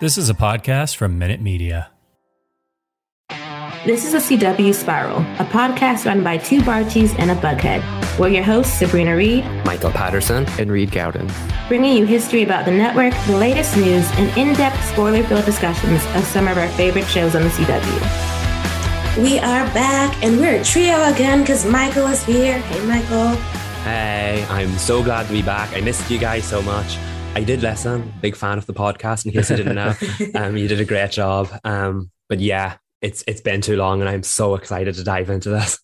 This is a podcast from Minute Media. This is a CW Spiral, a podcast run by two Barchies and a Bughead. We're your hosts, Sabrina Reed, Michael Patterson, and Reed Gaudens, bringing you history about the network, the latest news, and in depth, spoiler filled discussions of some of our favorite shows on the CW. We are back, and we're a trio again because Michael is here. Hey, Michael. Hey, I'm so glad to be back. I missed you guys so much. I did listen. Big fan of the podcast. In case you didn't know, um, you did a great job. Um, but yeah, it's it's been too long, and I'm so excited to dive into this.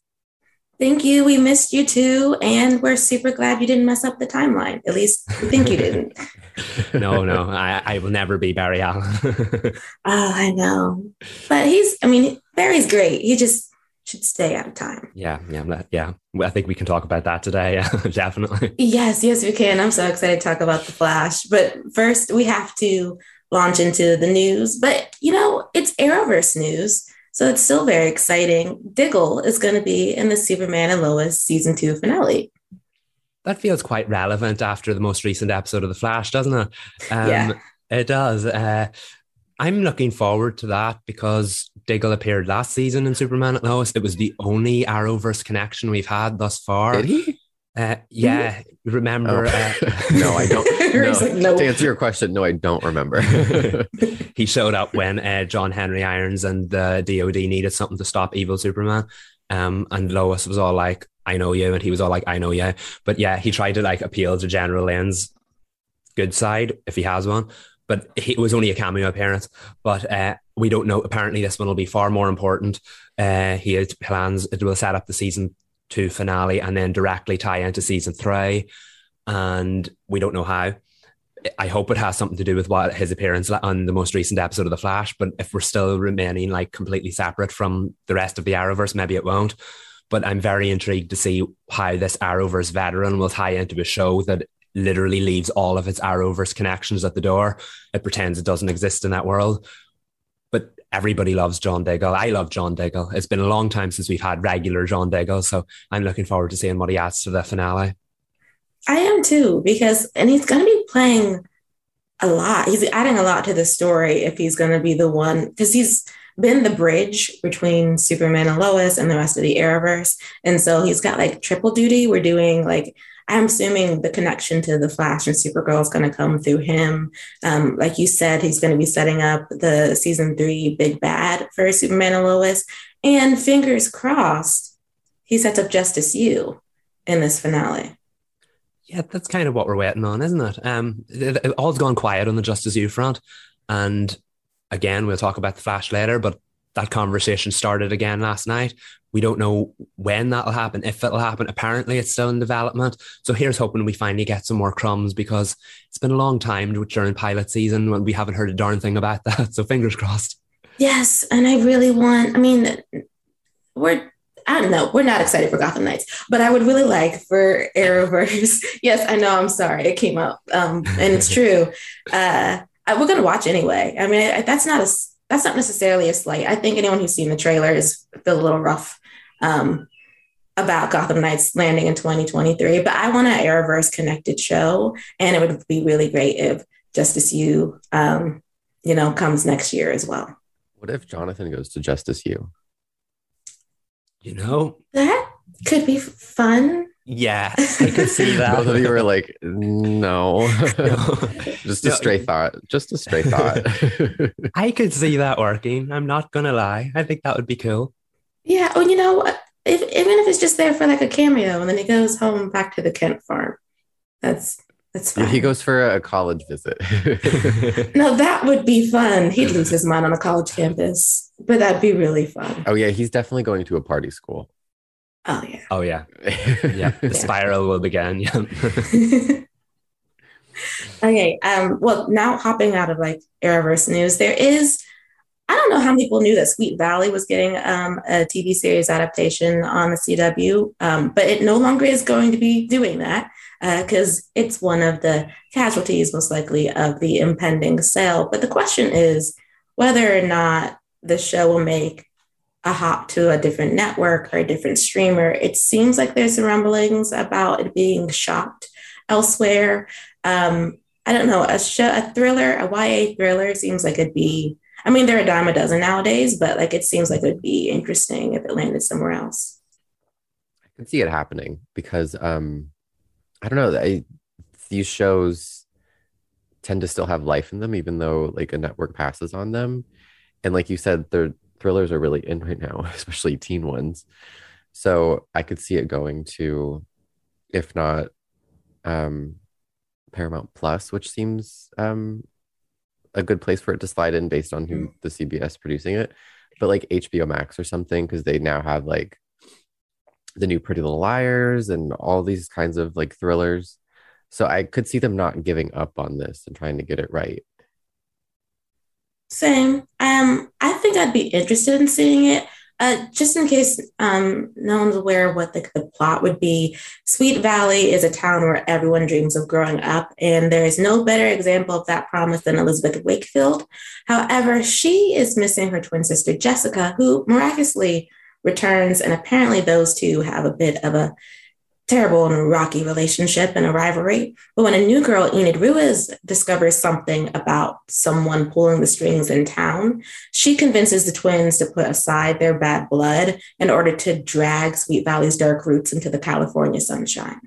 Thank you. We missed you too, and we're super glad you didn't mess up the timeline. At least we think you didn't. no, no, I, I will never be Barry Allen. oh, I know, but he's. I mean, Barry's great. He just should stay out of time. Yeah, yeah, yeah. I think we can talk about that today. Yeah, definitely. Yes, yes, we can. I'm so excited to talk about the Flash. But first, we have to launch into the news. But you know, it's Arrowverse news, so it's still very exciting. Diggle is going to be in the Superman and Lois season two finale. That feels quite relevant after the most recent episode of The Flash, doesn't it? Um, yeah, it does. Uh, I'm looking forward to that because Diggle appeared last season in Superman and Lois. It was the only Arrowverse connection we've had thus far. Did he? Uh, yeah, remember? Oh. Uh, no, I don't. No. like, no. To answer your question, no, I don't remember. he showed up when uh, John Henry Irons and the DoD needed something to stop evil Superman, um, and Lois was all like, "I know you," and he was all like, "I know you." But yeah, he tried to like appeal to General Lane's good side if he has one but it was only a cameo appearance. But uh, we don't know. Apparently, this one will be far more important. Uh, he has plans. It will set up the season two finale and then directly tie into season three, and we don't know how. I hope it has something to do with what his appearance on the most recent episode of The Flash. But if we're still remaining like completely separate from the rest of the Arrowverse, maybe it won't. But I'm very intrigued to see how this Arrowverse veteran will tie into a show that literally leaves all of its Arrowverse connections at the door. It pretends it doesn't exist in that world. Everybody loves John Diggle. I love John Diggle. It's been a long time since we've had regular John Diggle. So I'm looking forward to seeing what he adds to the finale. I am too, because, and he's going to be playing a lot. He's adding a lot to the story if he's going to be the one, because he's been the bridge between Superman and Lois and the rest of the Arrowverse. And so he's got like triple duty. We're doing like I'm assuming the connection to the Flash and Supergirl is going to come through him. Um, like you said, he's going to be setting up the season three big bad for Superman and Lois. And fingers crossed, he sets up Justice U in this finale. Yeah, that's kind of what we're waiting on, isn't it? Um, all's gone quiet on the Justice U front. And again, we'll talk about the Flash later, but that conversation started again last night. We don't know when that'll happen, if it'll happen. Apparently, it's still in development. So here's hoping we finally get some more crumbs because it's been a long time during pilot season when we haven't heard a darn thing about that. So fingers crossed. Yes, and I really want. I mean, we're I don't know. We're not excited for Gotham Knights, but I would really like for Arrowverse. yes, I know. I'm sorry. It came up, um, and it's true. Uh, we're gonna watch anyway. I mean, I, that's not a that's not necessarily a slight. I think anyone who's seen the trailer is feel a little rough um, about Gotham Knights landing in 2023. But I want an Arrowverse connected show, and it would be really great if Justice U, um, you know, comes next year as well. What if Jonathan goes to Justice U? You know, that could be fun. Yeah, I could see that. Both of you were like, no. just a no, stray thought. Just a stray thought. I could see that working. I'm not gonna lie. I think that would be cool. Yeah. Well, you know, if, even if it's just there for like a cameo, and then he goes home back to the Kent farm, that's that's fine. He goes for a college visit. no, that would be fun. He'd lose his mind on a college campus, but that'd be really fun. Oh yeah, he's definitely going to a party school. Oh yeah. Oh yeah. Yeah. The yeah. spiral will begin. Yeah. okay. Um, well, now hopping out of like Arrowverse news, there is I don't know how many people knew that Sweet Valley was getting um, a TV series adaptation on the CW, um, but it no longer is going to be doing that because uh, it's one of the casualties, most likely, of the impending sale. But the question is whether or not the show will make a hop to a different network or a different streamer. It seems like there's rumblings about it being shopped elsewhere. Um, I don't know, a show, a thriller, a YA thriller seems like it'd be. I mean, there are a dime a dozen nowadays, but like it seems like it'd be interesting if it landed somewhere else. I can see it happening because um, I don't know. I, these shows tend to still have life in them, even though like a network passes on them. And like you said, their thrillers are really in right now, especially teen ones. So I could see it going to, if not um, Paramount Plus, which seems um, a good place for it to slide in based on who the CBS producing it, but like HBO Max or something because they now have like the new Pretty Little Liars and all these kinds of like thrillers. So I could see them not giving up on this and trying to get it right. Same. Um, I think I'd be interested in seeing it. Uh, just in case um, no one's aware what the, the plot would be, Sweet Valley is a town where everyone dreams of growing up, and there is no better example of that promise than Elizabeth Wakefield. However, she is missing her twin sister Jessica, who miraculously returns, and apparently those two have a bit of a terrible and rocky relationship and a rivalry. But when a new girl, Enid Ruiz, discovers something about someone pulling the strings in town, she convinces the twins to put aside their bad blood in order to drag Sweet Valley's dark roots into the California sunshine.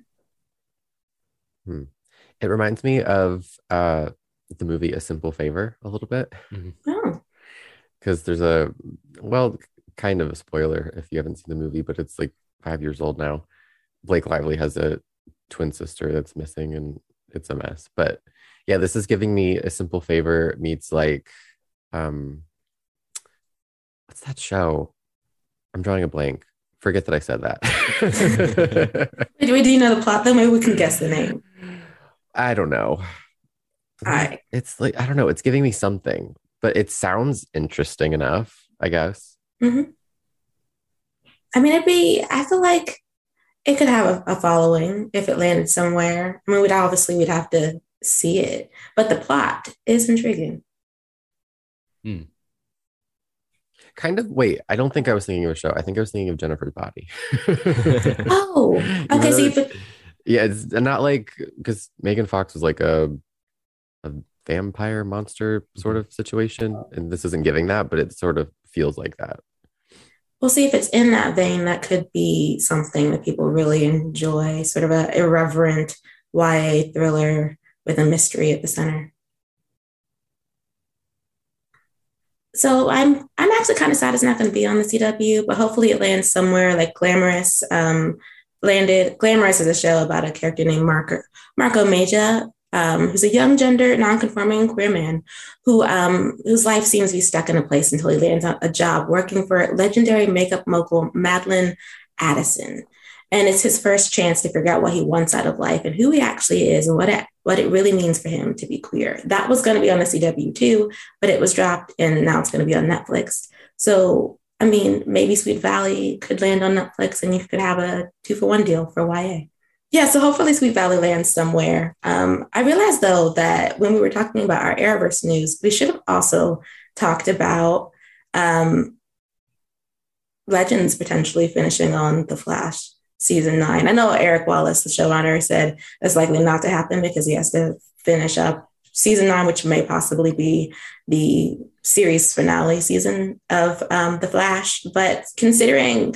Hmm. It reminds me of uh, the movie A Simple Favor a little bit. Mm-hmm. Oh. Because there's a, well, kind of a spoiler if you haven't seen the movie, but it's like five years old now Blake Lively has a twin sister that's missing and it's a mess. But yeah, this is giving me a simple favor meets like um what's that show? I'm drawing a blank. Forget that I said that. do you know the plot though? Maybe we can guess the name. I don't know. I it's like I don't know. It's giving me something, but it sounds interesting enough. I guess. Mm-hmm. I mean, it'd be. I feel like it could have a, a, following if it landed somewhere. I mean, we'd obviously we'd have to see it, but the plot is intriguing. Hmm. Kind of. Wait, I don't think I was thinking of a show. I think I was thinking of Jennifer's Body. oh, okay. so you yeah, it's not like because Megan Fox was like a a vampire monster sort of situation, and this isn't giving that, but it sort of feels like that we'll see if it's in that vein. That could be something that people really enjoy, sort of a irreverent YA thriller with a mystery at the center. So I'm I'm actually kind of sad it's not going to be on the CW, but hopefully it lands somewhere like Glamorous. Um, landed Glamorous is a show about a character named Marco Marco Mejia, um, who's a young gender nonconforming queer man who um, whose life seems to be stuck in a place until he lands a job working for legendary makeup mogul Madolyn Addison. And it's his first chance to figure out what he wants out of life and who he actually is and what it, what it really means for him to be queer. That was going to be on the CW too, but it was dropped and now it's going to be on Netflix. So, I mean, maybe Sweet Valley could land on Netflix and you could have a two for one deal for YA. Yeah, so hopefully Sweet Valley lands somewhere. Um, I realized though that when we were talking about our Arrowverse news, we should have also talked about um, Legends potentially finishing on The Flash season nine. I know Eric Wallace, the showrunner, said it's likely not to happen because he has to finish up season nine, which may possibly be the series finale season of um, The Flash. But considering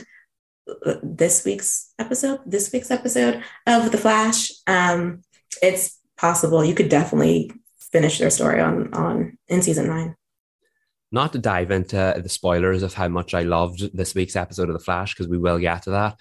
this week's episode, this week's episode of The Flash, um, it's possible you could definitely finish their story on on in season nine. Not to dive into the spoilers of how much I loved this week's episode of The Flash, because we will get to that.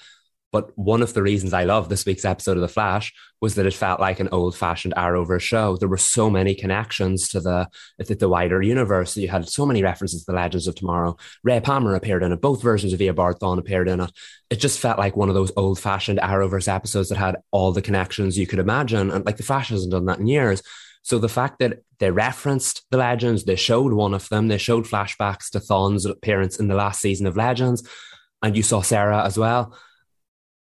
But one of the reasons I love this week's episode of The Flash was that it felt like an old fashioned Arrowverse show. There were so many connections to the, the, the wider universe. You had so many references to the Legends of Tomorrow. Ray Palmer appeared in it. Both versions of Eobard Thawne appeared in it. It just felt like one of those old fashioned Arrowverse episodes that had all the connections you could imagine. And like The Flash hasn't done that in years. So the fact that they referenced the Legends, they showed one of them, they showed flashbacks to Thawne's appearance in the last season of Legends, and you saw Sara as well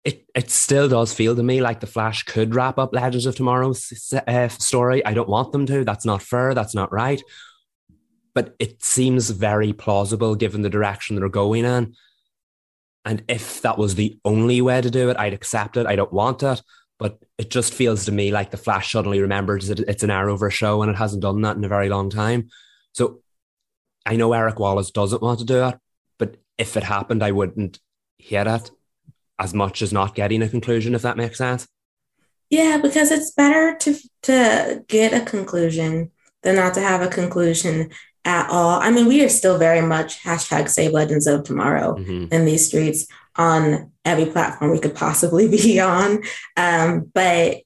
it it still does feel to me like the Flash could wrap up Legends of Tomorrow's uh, story. I don't want them to. That's not fair. That's not right. But it seems very plausible given the direction they're going in. And if that was the only way to do it, I'd accept it. I don't want it. but it just feels to me like the Flash suddenly remembers that it's an Arrowverse show and it hasn't done that in a very long time. So I know Eric Wallace doesn't want to do it, but if it happened, I wouldn't hear it as much as not getting a conclusion, if that makes sense. Yeah, because it's better to to get a conclusion than not to have a conclusion at all. I mean, we are still very much hashtag save legends of tomorrow mm-hmm. in these streets on every platform we could possibly be on. Um, but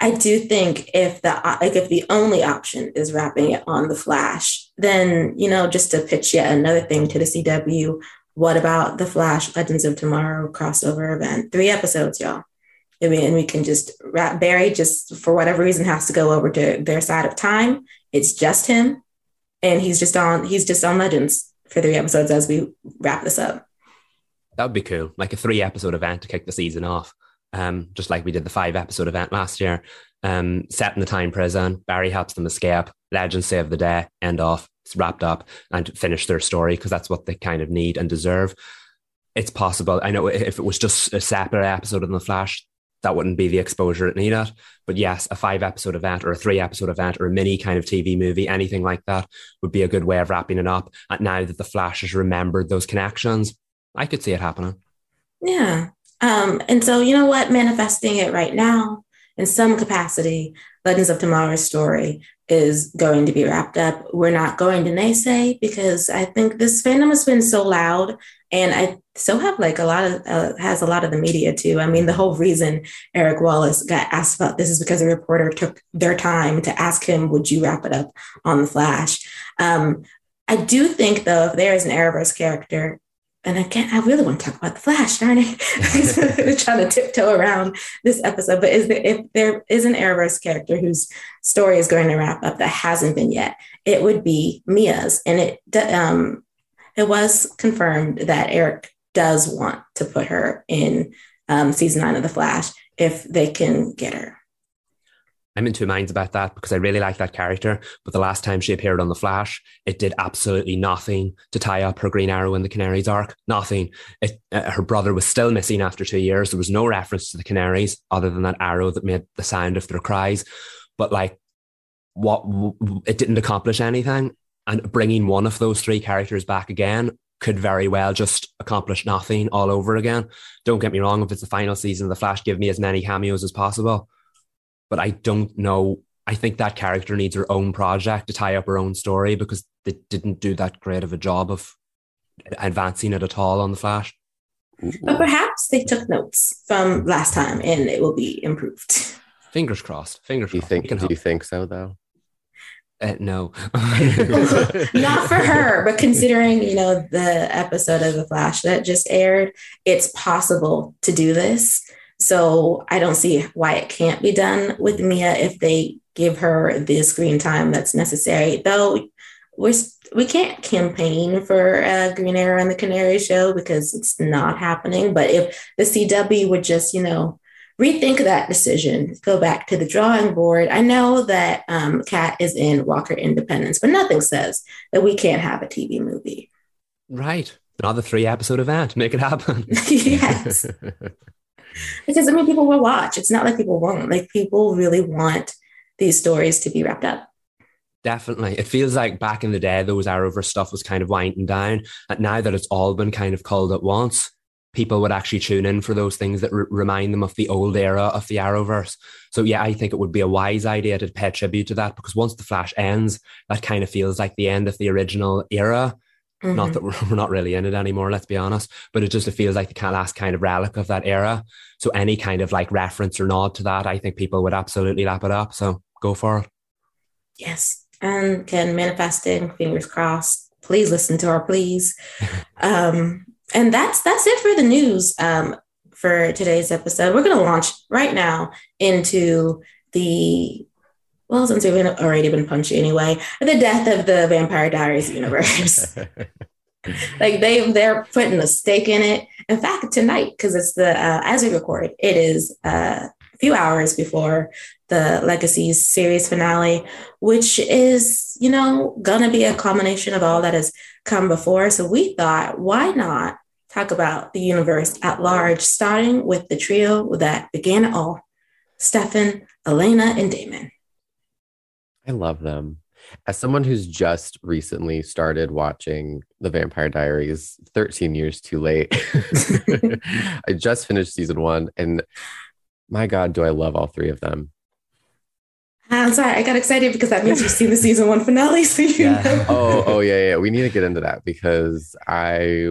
I do think if the like if the only option is wrapping it on the Flash, then you know just to pitch yet another thing to the CW. What about the Flash Legends of Tomorrow crossover event? Three episodes, y'all. I mean, and we can just wrap Barry just for whatever reason has to go over to their side of time. It's just him, and he's just on he's just on Legends for three episodes as we wrap this up. That would be cool, like a three episode event to kick the season off, um, just like we did the five episode event last year. Um, set in the time prison, Barry helps them escape. Legends save the day, end off, wrapped up, and finish their story because that's what they kind of need and deserve. It's possible. I know if it was just a separate episode in the Flash, that wouldn't be the exposure it needed. But yes, a five episode event or a three episode event or a mini kind of TV movie, anything like that would be a good way of wrapping it up. And now that the Flash has remembered those connections, I could see it happening. Yeah. Um, and so, you know what? Manifesting it right now in some capacity, Legends of Tomorrow's story is going to be wrapped up. We're not going to naysay because I think this fandom has been so loud and I still have like a lot of uh, has a lot of the media too. I mean, the whole reason Eric Wallace got asked about this is because a reporter took their time to ask him, "Would you wrap it up on the Flash?" Um, I do think though, if there is an Arrowverse character, and again, I really want to talk about the Flash, darn it, trying to tiptoe around this episode. But is there if there is an Arrowverse character whose story is going to wrap up that hasn't been yet, it would be Mia's, and it um it was confirmed that Eric does want to put her in um, season nine of The Flash if they can get her. I'm in two minds about that because I really like that character. But the last time she appeared on The Flash, it did absolutely nothing to tie up her Green Arrow and the Canaries arc. Nothing. It, uh, her brother was still missing after two years. There was no reference to the Canaries other than that arrow that made the sound of their cries. But like, what it didn't accomplish anything and bringing one of those three characters back again could very well just accomplish nothing all over again. Don't get me wrong, if it's the final season of The Flash, give me as many cameos as possible. But I don't know. I think that character needs her own project to tie up her own story because they didn't do that great of a job of advancing it at all on The Flash. But perhaps they took notes from last time and it will be improved. Fingers crossed. Fingers do you crossed. Think, do you think so, though? Uh, no, not for her. But considering you know the episode of The Flash that just aired, it's possible to do this. So I don't see why it can't be done with Mia if they give her the screen time that's necessary. Though we're we can't campaign for uh, Green Arrow and the Canary Show because it's not happening. But if the CW would just you know rethink that decision, go back to the drawing board. I know that um, Cat is in Walker Independence, but nothing says that we can't have a TV movie. Right. Another three episode event. Make it happen. yes. because I mean, people will watch. It's not like people won't. Like people really want these stories to be wrapped up. Definitely. It feels like back in the day, those Arrowverse stuff was kind of winding down. And now that it's all been kind of called at once, people would actually tune in for those things that remind them of the old era of the Arrowverse. So yeah, I think it would be a wise idea to pay tribute to that because once the Flash ends, that kind of feels like the end of the original era. Mm-hmm. Not that we're, we're not really in it anymore, let's be honest, but it just it feels like the last kind of relic of that era. So any kind of like reference or nod to that, I think people would absolutely lap it up. So go for it. Yes, and can manifesting, fingers crossed. Please listen to our please. um, and that's that's it for the news um, for today's episode. We're going to launch right now into the well, since we've already been punchy anyway, the death of the Vampire Diaries universe. like they they're putting a stake in it. In fact, tonight because it's the uh, as we record, it is uh, a few hours before the Legacies series finale, which is you know gonna be a culmination of all that has come before. So we thought, why not talk about the universe at large, starting with the trio that began it all Stefan, Elena, and Damon. I love them. As someone who's just recently started watching The Vampire Diaries, 13 years too late, I just finished season one, and my God, do I love all three of them. I'm sorry, I got excited because that means you've seen the season one finale. So you Yeah. know. Oh, oh yeah, yeah. We need to get into that because I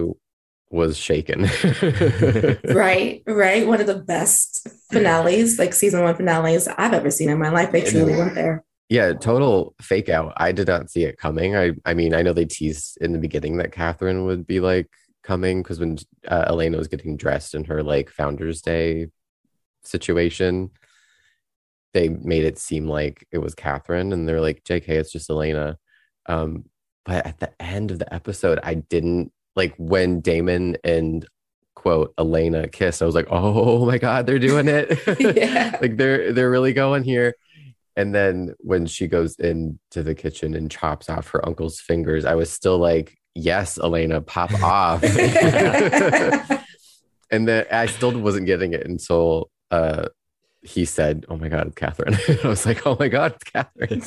was shaken. Right, right. One of the best finales, like season one finales I've ever seen in my life. They truly went there. Yeah, total fake out. I did not see it coming. I I mean, I know they teased in the beginning that Catherine would be like coming because when uh, Elena was getting dressed in her like Founders Day situation, they made it seem like it was Catherine, and they're like, "JK, it's just Elena." Um, but at the end of the episode, I didn't like when Damon and quote Elena kiss. I was like, "Oh my god, they're doing it!" Like they're they're really going here. And then when she goes into the kitchen and chops off her uncle's fingers, I was still like, yes, Elena, pop off. and then I still wasn't getting it until uh, he said, oh my God, it's Catherine. I was like, oh my God, it's Catherine.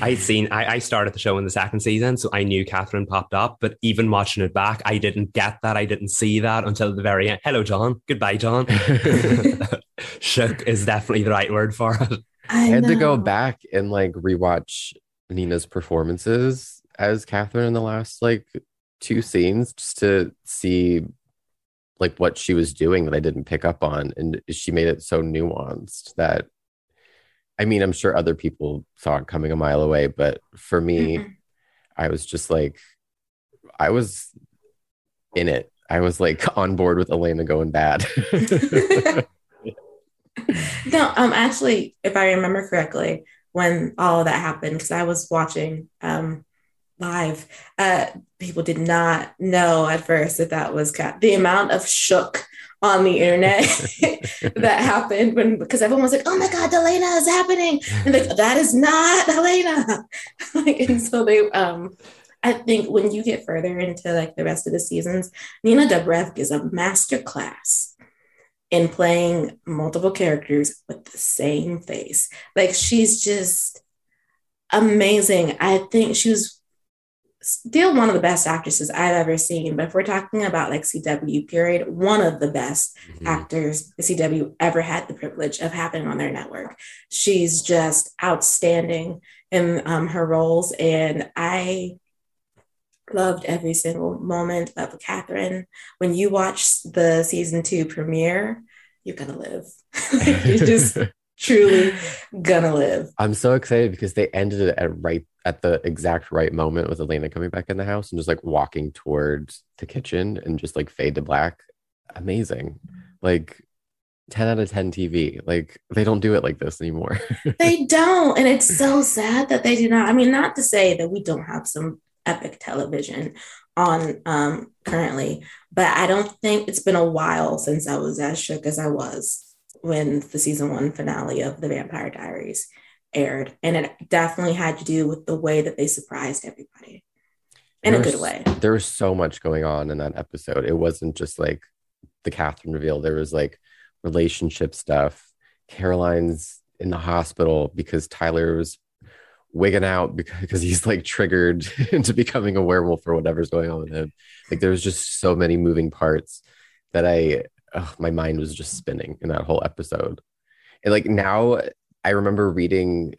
I'd seen, I, I started the show in the second season, so I knew Catherine popped up, but even watching it back, I didn't get that. I didn't see that until the very end. Hello, John. Goodbye, John. Shook is definitely the right word for it. I I had to go back and like rewatch Nina's performances as Catherine in the last like two scenes just to see like what she was doing that I didn't pick up on. And she made it so nuanced that I mean, I'm sure other people saw it coming a mile away, but for me, Mm-mm. I was just like, I was in it. I was like on board with Elena going bad. No, um, actually, if I remember correctly, when all of that happened, because I was watching um live, uh, people did not know at first that that was Cat. The amount of shook on the internet that happened when because everyone was like, "Oh my God, Elena is happening," and like that is not Elena. like, and so they, um, I think when you get further into like the rest of the seasons, Nina Dobrev is a master class in playing multiple characters with the same face. Like she's just amazing. I think she was still one of the best actresses I've ever seen. But if we're talking about like CW period, one of the best actors the CW ever had the privilege of having on their network. She's just outstanding in um, her roles, and I loved every single moment of Catherine. When you watch the season two premiere, you're gonna live. you're just truly gonna live. I'm so excited because they ended it at right at the exact right moment with Elena coming back in the house and just like walking towards the kitchen and just like fade to black. Amazing. Like 10 out of 10 TV. Like they don't do it like this anymore. They don't, and it's so sad that they do not. I mean, not to say that we don't have some epic television on um currently, but I don't think it's been a while since I was as shook as I was when the season one finale of The Vampire Diaries aired. And it definitely had to do with the way that they surprised everybody in a good was- way. There was so much going on in that episode. It wasn't just like the Catherine reveal. There was like relationship stuff. Caroline's in the hospital because Tyler was wigging out because he's like triggered into becoming a werewolf or whatever's going on with him. Like there was just so many moving parts that I, my mind was just spinning in that whole episode. And like now, I remember reading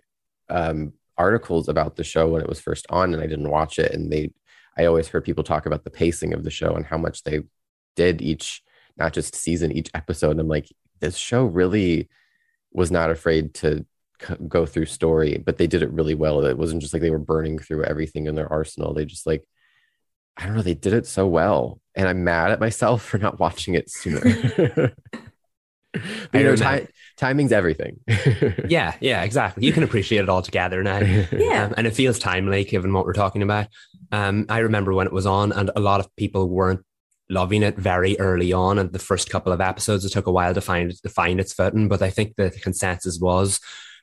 um, articles about the show when it was first on, and I didn't watch it. And they, I always heard people talk about the pacing of the show and how much they did each, not just season, each episode. And I'm like, this show really was not afraid to c- go through story, but they did it really well. It wasn't just like they were burning through everything in their arsenal. They just like, I don't know, they did it so well. And I'm mad at myself for not watching it sooner. but you know, remember- ti- timing's everything. Yeah, yeah, exactly. You can appreciate it all together now. Yeah. Um, and it feels timely given what we're talking about. Um, I remember when it was on, and a lot of people weren't loving it very early on. And the first couple of episodes, it took a while to find to find its footing. But I think the consensus was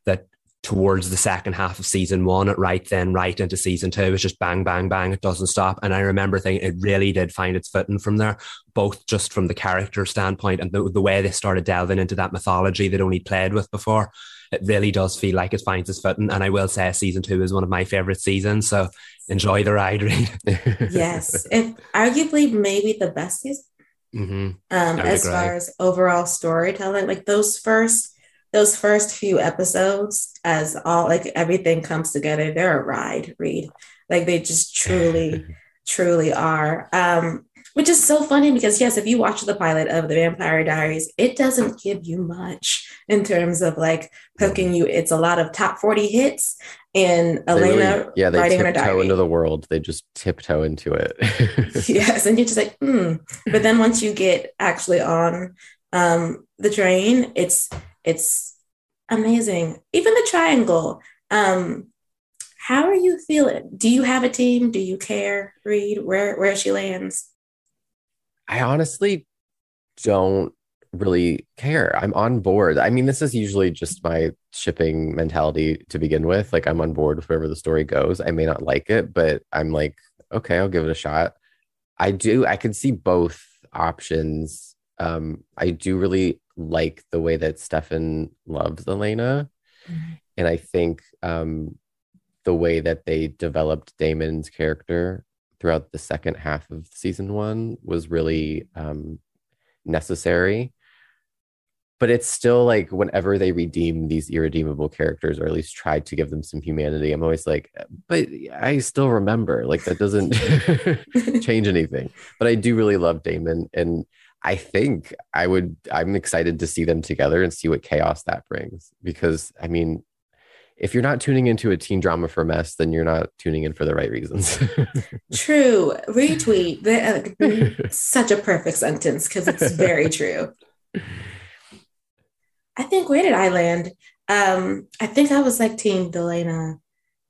that towards the second half of season one, it right then right into season two. It's just bang, bang, bang. It doesn't stop. And I remember thinking it really did find its footing from there, both just from the character standpoint and the, the way they started delving into that mythology they'd only played with before. It really does feel like it finds its footing. And I will say season two is one of my favorite seasons. So enjoy the ride, Reed. yes. If arguably maybe the best season. Mm-hmm. Um, as agree. far as overall storytelling, like those first those first few episodes as all like everything comes together they're a ride Reed like they just truly truly are. Um which is so funny because yes if you watch the pilot of the vampire diaries it doesn't give you much in terms of like hooking you. It's a lot of top 40 hits and elena really, yeah they tiptoe into the world. They just tiptoe into it. Yes and you're just like hmm. But then once you get actually on um the train it's it's amazing. Even the triangle. Um, how are you feeling? Do you have a team? Do you care, Reed, where where she lands? I honestly don't really care. I'm on board. I mean, this is usually just my shipping mentality to begin with. Like I'm on board with wherever the story goes. I may not like it, but I'm like, okay, I'll give it a shot. I do I can see both options. Um, I do really like the way that Stefan loves Elena. Mm-hmm. And I think um, the way that they developed Damon's character throughout the second half of season one was really um, necessary. But it's still like whenever they redeem these irredeemable characters, or at least try to give them some humanity, I'm always like, but I still remember. Like that doesn't change anything. But I do really love Damon. And I think I would, I'm excited to see them together and see what chaos that brings. Because, I mean, if you're not tuning into a teen drama for mess, then you're not tuning in for the right reasons. true. Retweet. Uh, such a perfect sentence because it's very true. I think where did I land? Um, I think I was like Team Delena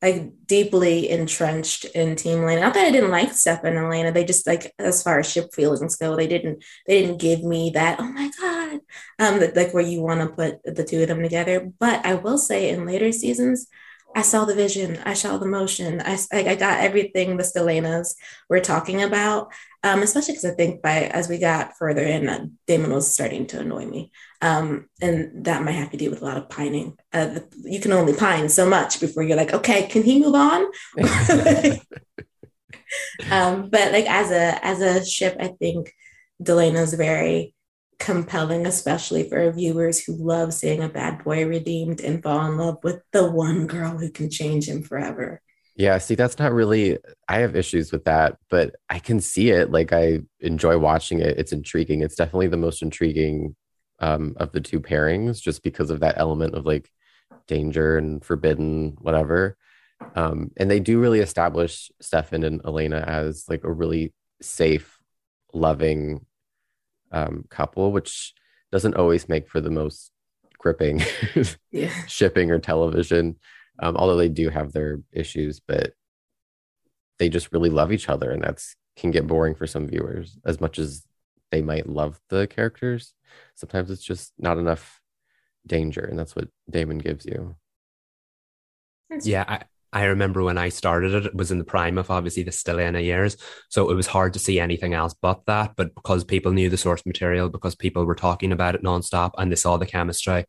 like deeply entrenched in Team Lena. Not that I didn't like Stefan and Elena. They just like as far as ship feelings go, they didn't they didn't give me that, oh my God. Um that, like where you want to put the two of them together. But I will say in later seasons, I saw the vision, I saw the motion, I, I got everything the Stelenas were talking about, um, especially because I think by as we got further in, uh, Damon was starting to annoy me. Um, and that might have to do with a lot of pining. Uh, you can only pine so much before you're like, okay, can he move on? um, but like as a as a ship, I think Delena's very compelling, especially for viewers who love seeing a bad boy redeemed and fall in love with the one girl who can change him forever. Yeah, see, that's not really, I have issues with that, but I can see it. Like, I enjoy watching it. It's intriguing. It's definitely the most intriguing um, of the two pairings just because of that element of like danger and forbidden, whatever. Um, and they do really establish Stefan and Elena as like a really safe, loving um, couple, which doesn't always make for the most gripping yeah. shipping or television. Um, although they do have their issues, but they just really love each other, and that's can get boring for some viewers as much as they might love the characters. Sometimes it's just not enough danger, and that's what Damon gives you. Yeah, I, I remember when I started it, it was in the prime of obviously the Stelena years. So it was hard to see anything else but that. But because people knew the source material, because people were talking about it nonstop and they saw the chemistry,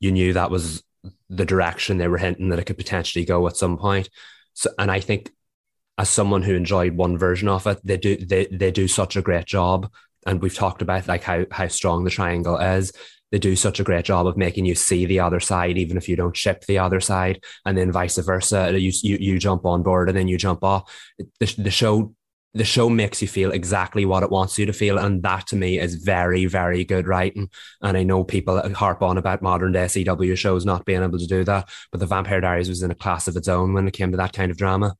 you knew that was the direction they were hinting that it could potentially go at some point. So, and I think as someone who enjoyed one version of it, they do they they do such a great job. And we've talked about like how how strong the triangle is they do such a great job of making you see the other side, even if you don't ship the other side, and then vice versa. You you, you jump on board and then you jump off. The, the show the show makes you feel exactly what it wants you to feel, and that to me is very very good writing. And I know people harp on about modern day CW shows not being able to do that, but The Vampire Diaries was in a class of its own when it came to that kind of drama.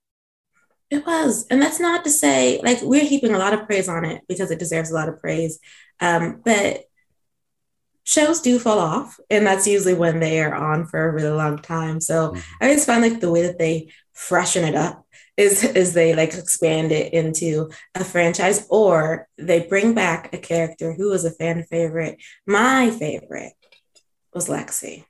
It was. And that's not to say, like, we're heaping a lot of praise on it because it deserves a lot of praise. Um, but shows do fall off and that's usually when they are on for a really long time so mm-hmm. i always find like the way that they freshen it up is is they like expand it into a franchise or they bring back a character who was a fan favorite my favorite was lexi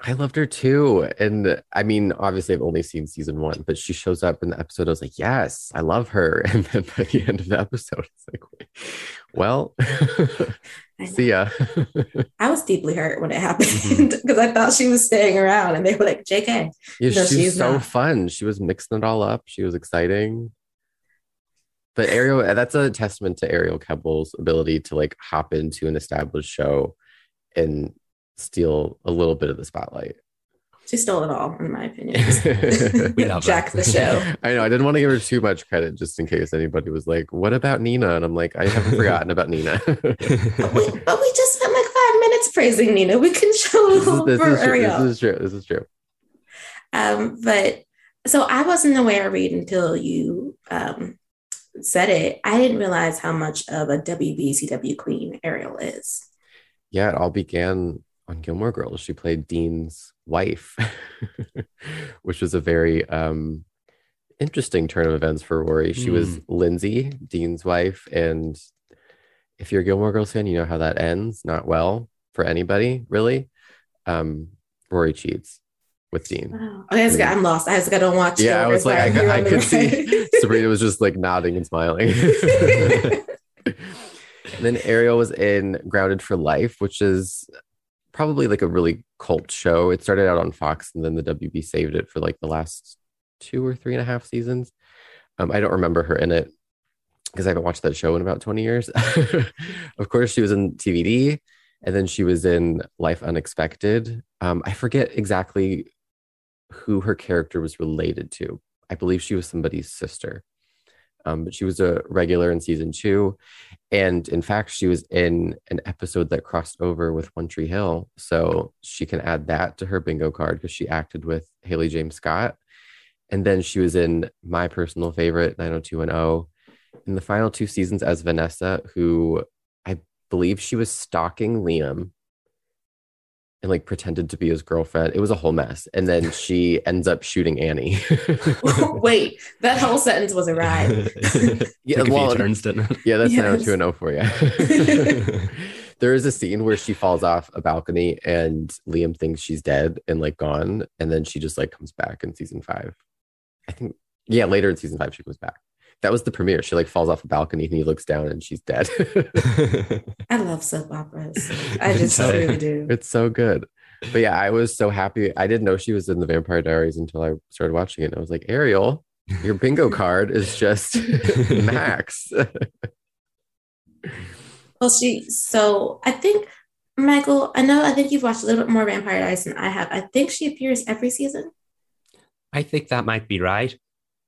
I loved her too. And I mean, obviously, I've only seen season one, but she shows up in the episode. I was like, yes, I love her. And then by the end of the episode, it's like, well, see ya. I was deeply hurt when it happened mm-hmm. because I thought she was staying around and they were like, JK. yeah, No, she was she's so not. fun. She was mixing it all up. She was exciting. But Arielle, that's a testament to Arielle Kebbel's ability to like hop into an established show and steal a little bit of the spotlight. She stole it all, in my opinion. We love Jack that. the show. I know. I didn't want to give her too much credit just in case anybody was like, what about Nina? And I'm like, I haven't forgotten about Nina. But we, but we just spent like five minutes praising Nina. We can show a this, is, this, for is true. Arielle. this is true. This is true. Um, but so I wasn't aware, Reed, until you um, said it. I didn't realize how much of a WBCW queen Arielle is. Yeah, it all began on Gilmore Girls. She played Dean's wife, which was a very um, interesting turn of events for Rory. She was Lindsay, Dean's wife. And if you're a Gilmore Girls fan, you know how that ends. Not well for anybody, really. Um, Rory cheats with Dean. Wow. Okay, I was- I'm lost. I was gonna watch. Yeah, I was like, I, could- I could right. see Sabrina was just like nodding and smiling. And then Arielle was in Grounded for Life, which is probably like a really cult show. It started out on Fox and then the WB saved it for like the last two or three and a half seasons. Um, I don't remember her in it because I haven't watched that show in about 20 years. of course, she was in TVD and then she was in Life Unexpected. Um, I forget exactly who her character was related to. I believe she was somebody's sister. Um, but she was a regular in season two. And in fact, she was in an episode that crossed over with One Tree Hill. So she can add that to her bingo card because she acted with Haley James Scott. And then she was in my personal favorite, 90210, in the final two seasons as Vanessa, who I believe she was stalking Liam and like pretended to be his girlfriend. It was a whole mess. And then she ends up shooting Annie. Wait, that whole sentence was a ride. Yeah, Took a well, few turns, didn't it? Yeah, that's Yes. 90210 for you. there is a scene where she falls off a balcony and Liam thinks she's dead and like gone. And then she just like comes back in season five. I think, yeah, later in season five, she goes back. That was the premiere. She like falls off a balcony and he looks down and she's dead. I love soap operas. I just So- really do. it's so good. But yeah, I was so happy. I didn't know she was in the Vampire Diaries until I started watching it. And I was like, Arielle, your bingo card is just max. Well, she. So I think Michael. I know. I think you've watched a little bit more Vampire Diaries than I have. I think she appears every season. I think that might be right.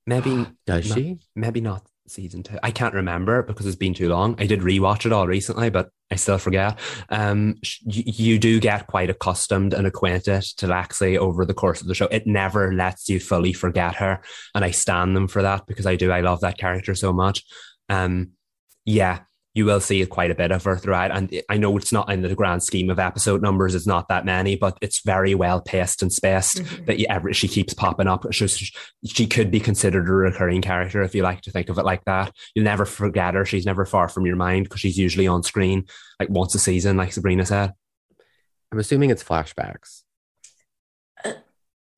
Maybe Does she? maybe not season two. I can't remember because it's been too long. I did rewatch it all recently, but I still forget. Um, sh- you, you do get quite accustomed and acquainted to Lexi over the course of the show. It never lets you fully forget her, and I stand them for that because I do. I love that character so much. Um, yeah, you will see quite a bit of her throughout, and I know it's not in the grand scheme of episode numbers. It's not that many, but it's very well paced and spaced Mhm. that you ever she keeps popping up. She, she could be considered a recurring character if you like to think of it like that. You'll never forget her. She's never far from your mind because she's usually on screen like once a season, like Sabrina said. I'm assuming it's flashbacks.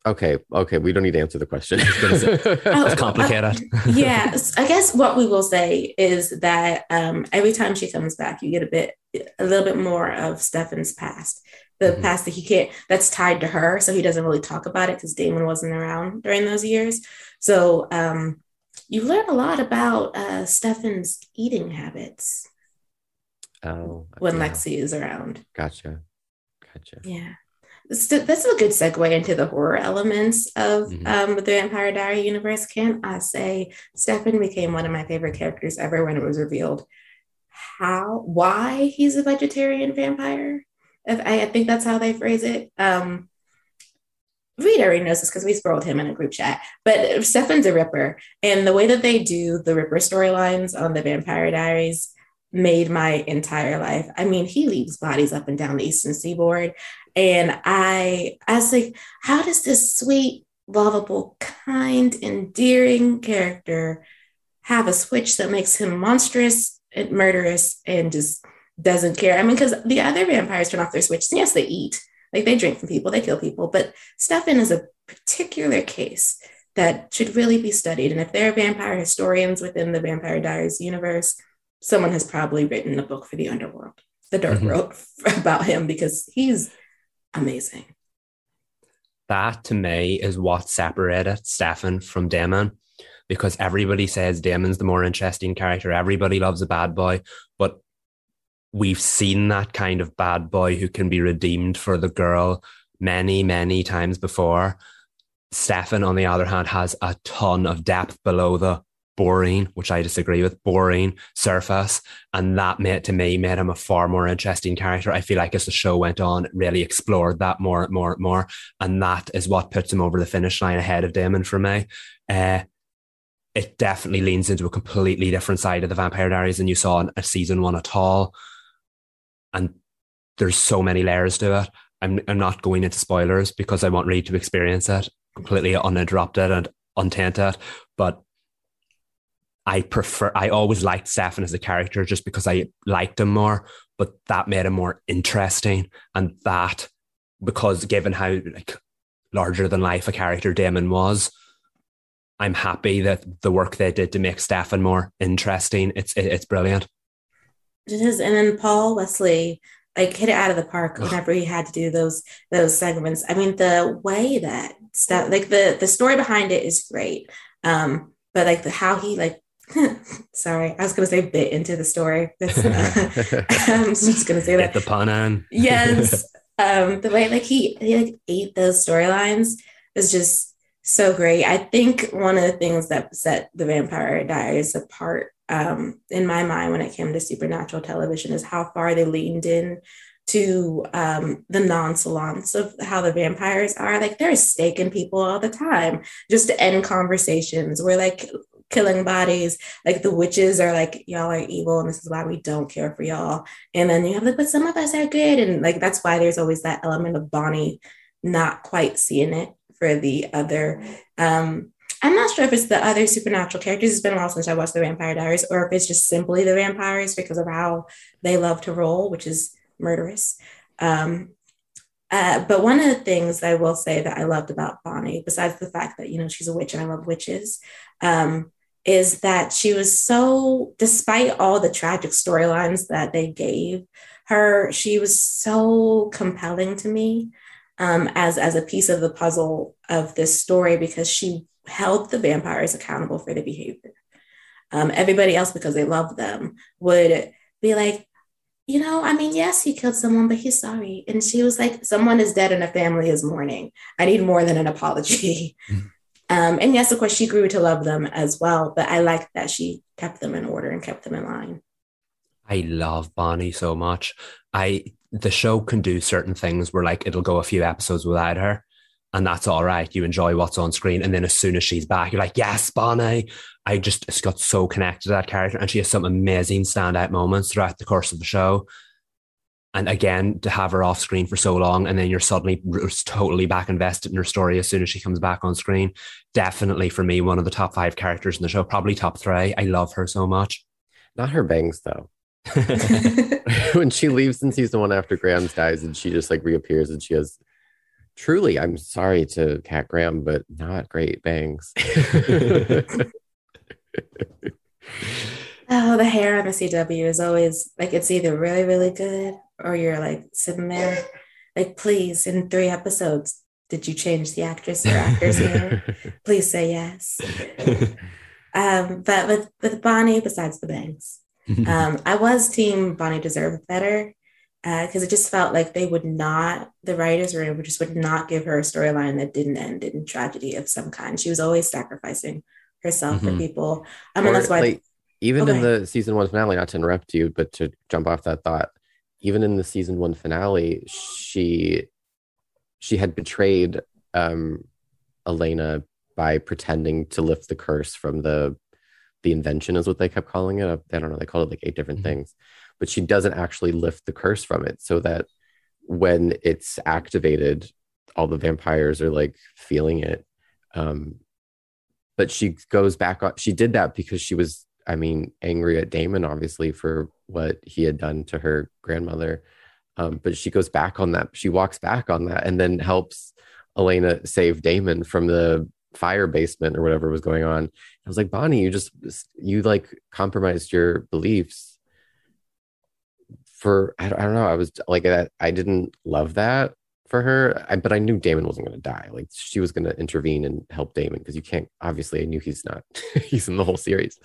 Uh, Okay, okay, we don't need to answer the question. gonna Oh, It's complicated. yeah, I guess what we will say is that um, every time she comes back, you get a bit, a little bit more of Stefan's past, the Mhm. past that he can't, that's tied to her. So he doesn't really talk about it because Damon wasn't around during those years. So um, you learn a lot about uh, Stefan's eating habits oh, when yeah, Lexi is around. Gotcha, gotcha. Yeah. So that's a good segue into the horror elements of Mhm. um, the Vampire Diary universe. Can I say Stefan became one of my favorite characters ever when it was revealed how, why he's a vegetarian vampire? If I, I think that's how they phrase it. Um, Reed already knows this because we spoiled him in a group chat. But Stefan's a Ripper, and the way that they do the Ripper storylines on the Vampire Diaries made my entire life. I mean, he leaves bodies up and down the Eastern Seaboard, and I, I was like, how does this sweet, lovable, kind, endearing character have a switch that makes him monstrous and murderous and just doesn't care? I mean, because the other vampires turn off their switch. Yes, they eat, Like they drink from people, they kill people. But Stefan is a particular case that should really be studied. And if there are vampire historians within the Vampire Diaries universe, someone has probably written a book for the underworld, the dark mm-hmm. world, about him because he's amazing. That to me is what separated Stefan from Damon because everybody says Damon's the more interesting character. Everybody loves a bad boy, but we've seen that kind of bad boy who can be redeemed for the girl many, many times before. Stefan, on the other hand, has a ton of depth below the boring, which I disagree with, boring surface. And that made to me made him a far more interesting character. I feel like as the show went on, really explored that more, more, more. And that is what puts him over the finish line ahead of Damon for me. Uh, it definitely leans into a completely different side of the Vampire Diaries than you saw in a season one at all. And there's so many layers to it. I'm, I'm not going into spoilers because I want Reed to experience it completely uninterrupted and untainted. But I prefer, I always liked Stefan as a character just because I liked him more, but that made him more interesting. And that, because given how like larger than life a character Damon was, I'm happy that the work they did to make Stefan more interesting. It's it, it's brilliant. It is, and then Paul Wesley like hit it out of the park whenever he had to do those those segments. I mean, the way that stuff like the the story behind it is great, um, but like the how he like. sorry, I was gonna say bit into the story. Uh, I'm just gonna say that Get the pun on. yes, um, the way like he he like ate those storylines was just so great. I think one of the things that set the Vampire Diaries apart um, in my mind when it came to supernatural television is how far they leaned in to um, the nonchalance of how the vampires are. Like they're staking people all the time just to end conversations. We're like killing bodies. Like the witches are like, y'all are evil and this is why we don't care for y'all. And then you have like, but some of us are good. And like that's why there's always that element of Bonnie not quite seeing it for the other. Um, I'm not sure if it's the other supernatural characters. It's been a while since I watched the Vampire Diaries, or if it's just simply the vampires because of how they love to roll, which is murderous. Um, uh, but one of the things I will say that I loved about Bonnie, besides the fact that you know she's a witch and I love witches, um, is that she was so, despite all the tragic storylines that they gave her, she was so compelling to me um, as as a piece of the puzzle of this story because she held the vampires accountable for their behavior. Um, everybody else, because they loved them, would be like, you know, I mean, yes, he killed someone, but he's sorry. And she was like, someone is dead and a family is mourning. I need more than an apology. Um, and yes, of course, she grew to love them as well. But I like that she kept them in order and kept them in line. I love Bonnie so much. I the show can do certain things where like it'll go a few episodes without her and that's all right. You enjoy what's on screen. And then as soon as she's back, you're like, yes, Bonnie. I just got so connected to that character. And she has some amazing standout moments throughout the course of the show. And again, to have her off screen for so long and then you're suddenly totally back invested in her story as soon as she comes back on screen. Definitely for me, one of the top five characters in the show, probably top three. I love her so much. Not her bangs, though. when she leaves in season one after Grams dies and she just like reappears and she has truly, I'm sorry to Kat Graham, but not great bangs. oh, the hair on the CW is always like it's either really, really good or you're like sitting there, like, please, in three episodes, did you change the actress or actor's hair? Please say yes. um, but with with Bonnie, besides the bangs, um, I was team Bonnie deserved better because uh, it just felt like they would not, the writers room just would not give her a storyline that didn't end in tragedy of some kind. She was always sacrificing herself mm-hmm. for people. I mean, or, that's why. Like, even okay. in the season one finale, not to interrupt you, but to jump off that thought, even in the season one finale, she she had betrayed um, Elena by pretending to lift the curse from the the invention is what they kept calling it. I don't know. They called it like eight different mm-hmm. things but she doesn't actually lift the curse from it so that when it's activated all the vampires are like feeling it um but she goes back on she did that because she was i mean angry at damon obviously for what he had done to her grandmother Um, but she goes back on that. She walks back on that and then helps Elena save Damon from the fire basement or whatever was going on. I was like, Bonnie, you just you like compromised your beliefs for I don't, I don't know. I was like. I didn't love that for her, I, but I knew Damon wasn't going to die. Like she was going to intervene and help Damon because you can't. Obviously, I knew he's not. he's in the whole series,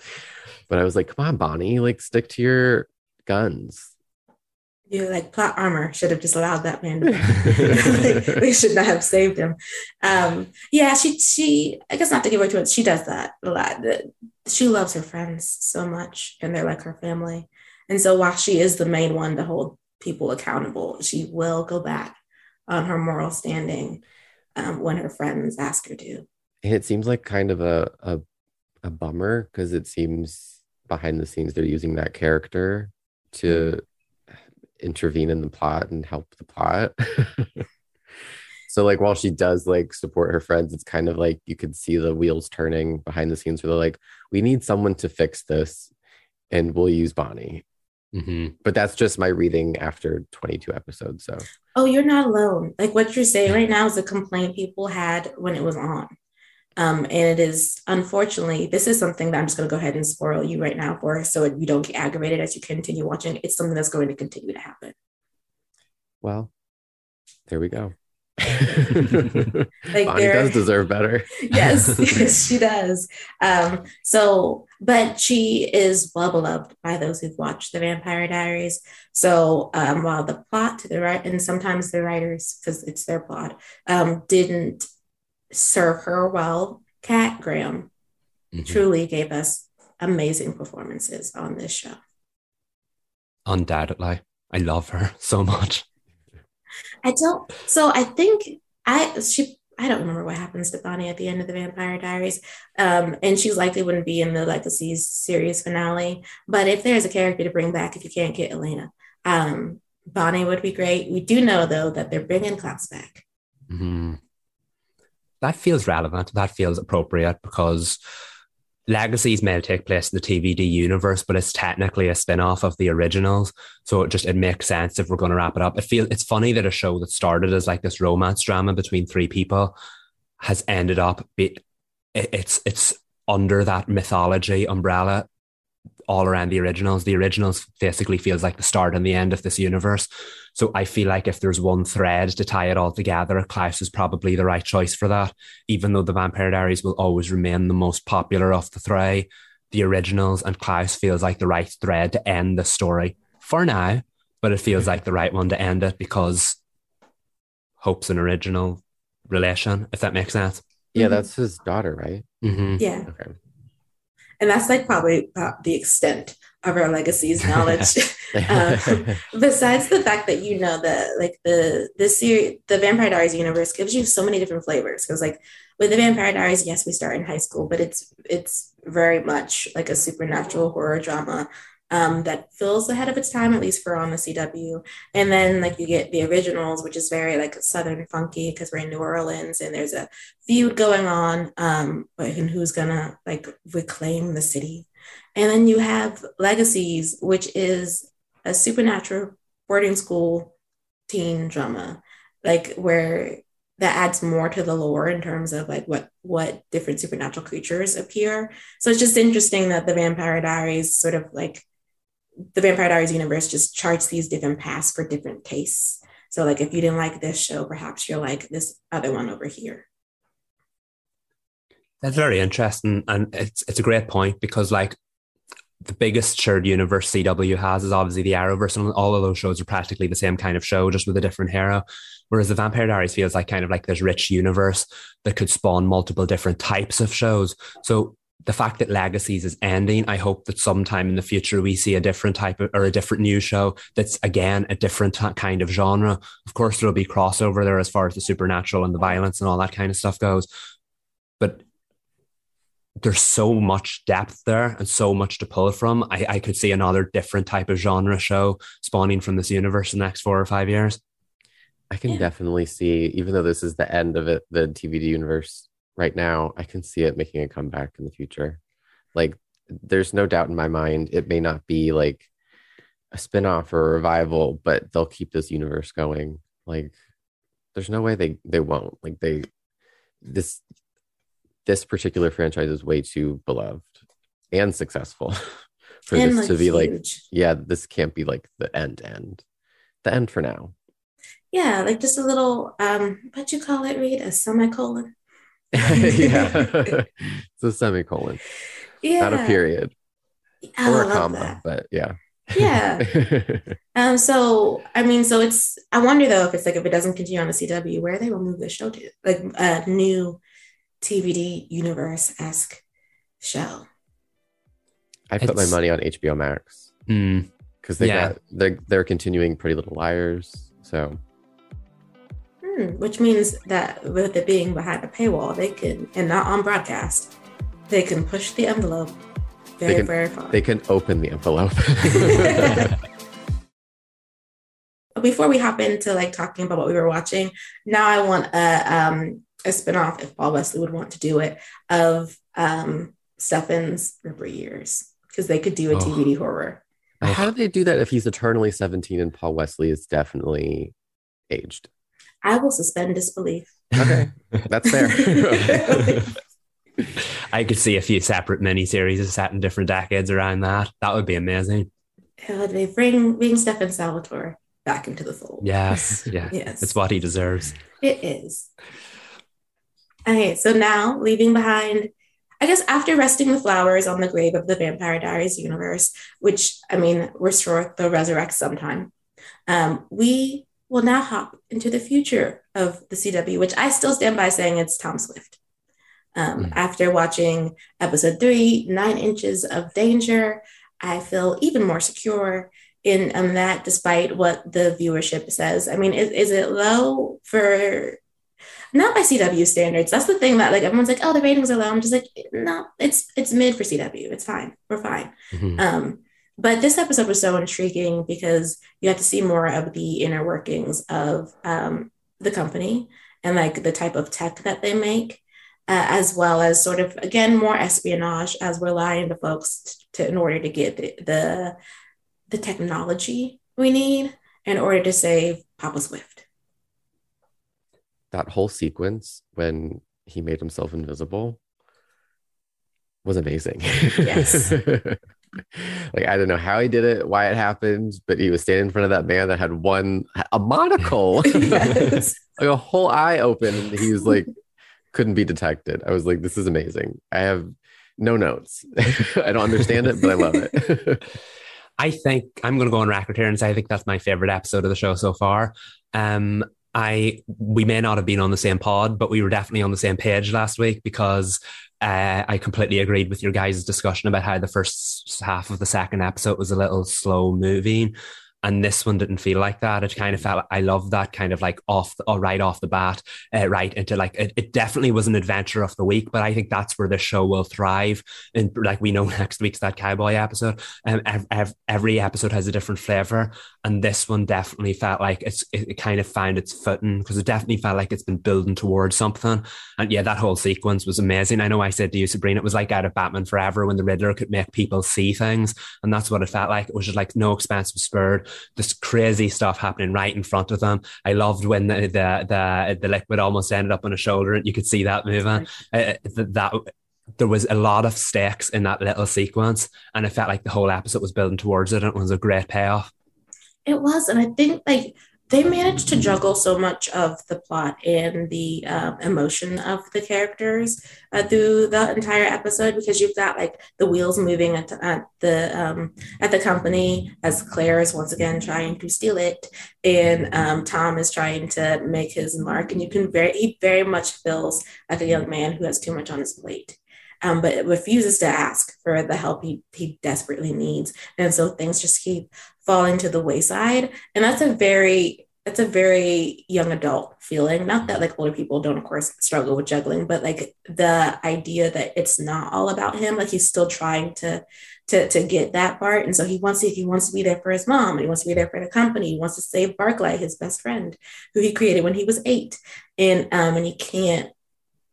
but I was like, come on, Bonnie, like stick to your guns. You like plot armor should have just allowed that man. like, they should not have saved him. Um, yeah, she she. I guess not to give her to it. She does that a lot. She loves her friends so much, and they're like her family. And so while she is the main one to hold people accountable, she will go back on her moral standing um, when her friends ask her to. And it seems like kind of a a, a bummer because it seems behind the scenes they're using that character to intervene in the plot and help the plot. so like while she does like support her friends, it's kind of like you could see the wheels turning behind the scenes where they're like, we need someone to fix this and we'll use Bonnie. Mm-hmm. But that's just my reading after 22 episodes. So, oh, you're not alone. Like what you're saying right now is a complaint people had when it was on. Um, and it is unfortunately, this is something that I'm just going to go ahead and spoil you right now for, so you don't get aggravated as you continue watching. It's something that's going to continue to happen. Well, there we go. like Bonnie does deserve better. yes, yes, she does. Um, so, but she is well beloved by those who've watched The Vampire Diaries. So, um, while the plot to the right, and sometimes the writers, because it's their plot, um, didn't serve her well, Kat Graham mm-hmm. truly gave us amazing performances on this show. Undoubtedly, I love her so much. I don't. So I think I she I don't remember what happens to Bonnie at the end of the Vampire Diaries, um, and she's likely wouldn't be in the Legacies series finale. But if there's a character to bring back, if you can't get Elena, um, Bonnie would be great. We do know though that they're bringing Klaus back. Mm-hmm. That feels relevant. That feels appropriate because Legacies may take place in the TVD universe, but it's technically a spin-off of the originals. So it just it makes sense if we're going to wrap it up. It feels it's funny that a show that started as like this romance drama between three people has ended up be, it's it's under that mythology umbrella all around the originals. The originals basically feels like the start and the end of this universe. So I feel like if there's one thread to tie it all together, Klaus is probably the right choice for that. Even though the Vampire Diaries will always remain the most popular of the three, the originals and Klaus feels like the right thread to end the story for now. But it feels like the right one to end it because Hope's an original relation, if that makes sense. Yeah, that's his daughter, right? Mm-hmm. Yeah. Okay and that's like probably uh, the extent of our legacies knowledge. Uh, besides the fact that you know that like the the series the vampire diaries universe gives you so many different flavors. Because like with the vampire diaries yes we start in high school but it's it's very much like a supernatural horror drama um, that feels ahead of its time, at least for on the CW. And then like you get the originals, which is very like Southern funky because we're in New Orleans and there's a feud going on, um, and who's gonna like reclaim the city. And then you have Legacies, which is a supernatural boarding school teen drama, like where that adds more to the lore in terms of like what what different supernatural creatures appear. So it's just interesting that the Vampire Diaries sort of like the Vampire Diaries universe just charts these different paths for different tastes. So, like, if you didn't like this show, perhaps you're like this other one over here. That's very interesting, and it's it's a great point because like the biggest shared universe CW has is obviously the Arrowverse, and all of those shows are practically the same kind of show, just with a different hero. Whereas the Vampire Diaries feels like kind of like this rich universe that could spawn multiple different types of shows. So the fact that Legacies is ending, I hope that sometime in the future we see a different type of or a different new show that's again a different t- kind of genre. Of course, there'll be crossover there as far as the supernatural and the violence and all that kind of stuff goes. But there's so much depth there and so much to pull from. I, I could see another different type of genre show spawning from this universe in the next four or five years. I can yeah. definitely see, even though this is the end of it, the TVD universe, right now, I can see it making a comeback in the future. Like, there's no doubt in my mind, it may not be like a spin-off or a revival, but they'll keep this universe going. Like there's no way they they won't. Like they this this particular franchise is way too beloved and successful for And, this like, to be like yeah, this can't be like the end end. The end for now. Yeah, like just a little um what you call it, Reed A semicolon. yeah. it's a semicolon, Yeah. not a period I or a comma, that. but yeah. Yeah. Um, so I mean, so it's I wonder though if it's like if it doesn't continue on the CW, where they will move the show to, like a new TVD universe esque show. I put my money on HBO Max Mm, because they Yeah. got they're they're continuing Pretty Little Liars. So Hmm, which means that with it being behind a paywall, they can and not on broadcast, they can push the envelope very, can- very far. they can open the envelope. Before we hop into like talking about what we were watching, now I want a um a spinoff if Paul Wesley would want to do it of um Stefan's Ripper years because they could do a Oh. Horror. How do they do that if he's eternally 17 and Paul Wesley is definitely aged? I will suspend disbelief. Okay, that's fair. I could see a few separate mini miniseries set in different decades around that. That would be amazing. Uh, they bring bring Stefan Salvatore back into the fold. Yes, yeah, Yes. it's what he deserves. It is. Okay, so now leaving behind, I guess after resting the flowers on the grave of the Vampire Diaries universe, which I mean, we're sure they'll resurrect sometime, um, we will now hop into the future of the CW, which I still stand by saying it's Tom Swift. Um, Mm. After watching episode three, Nine Inches of Danger, I feel even more secure in um, that, despite what the viewership says. I mean, is, is it low for not by CW standards? That's the thing that like everyone's like, oh, the ratings are low. I'm just like, no, it's it's mid for CW. It's fine. We're fine. Mhm. Um, but this episode was so intriguing because you had to see more of the inner workings of um, the company and like the type of tech that they make, uh, as well as sort of again more espionage as we're lying to folks to in order to get the the, the technology we need in order to save Papa Swift. that whole sequence when he made himself invisible was amazing. Yes. like I don't know how he did it, why it happened, but he was standing in front of that man that had one a monocle, Yes. like a whole eye open, and he was like couldn't be detected. I was like, this is amazing. I have no notes. I don't understand it, but I love it. I think I'm going to go on record here and say I think that's my favorite episode of the show so far. Um, I we may not have been on the same pod, but we were definitely on the same page last week because uh, I completely agreed with your guys' discussion about how the first half of the second episode was a little slow moving. And this one didn't feel like that. It kind of felt, I love that kind of like off, the, or right off the bat, uh, right into like, it, it definitely was an adventure of the week, but I think that's where the show will thrive. And like we know next week's that cowboy episode. Um, ev- ev- every episode has a different flavor, and this one definitely felt like it's it, it kind of found its footing because it definitely felt like it's been building towards something. And yeah, that whole sequence was amazing. I know I said to you, Sabrina, it was like out of Batman Forever when the Riddler could make people see things, and that's what it felt like. It was just like no expense was spared. This crazy stuff happening right in front of them. I loved when the the the, the liquid almost ended up on his shoulder, and you could see that moving. Uh, that, that there was a lot of stakes in that little sequence, and it felt like the whole episode was building towards it, and it was a great payoff. It was, and I think like they managed to juggle so much of the plot and the um, emotion of the characters uh, through the entire episode because you've got like the wheels moving at, at the um, at the company as Claire is once again trying to steal it, and um, Tom is trying to make his mark, and you can very he very much feels like a young man who has too much on his plate. Um, but refuses to ask for the help he, he desperately needs. And so things just keep falling to the wayside. And that's a very that's a very young adult feeling. Not that like older people don't of course struggle with juggling but like the idea that it's not all about him like he's still trying to to to get that part. And so he wants to he wants to be there for his mom. And he wants to be there for the company. He wants to save barclay his best friend who he created when he was eight. And um and he can't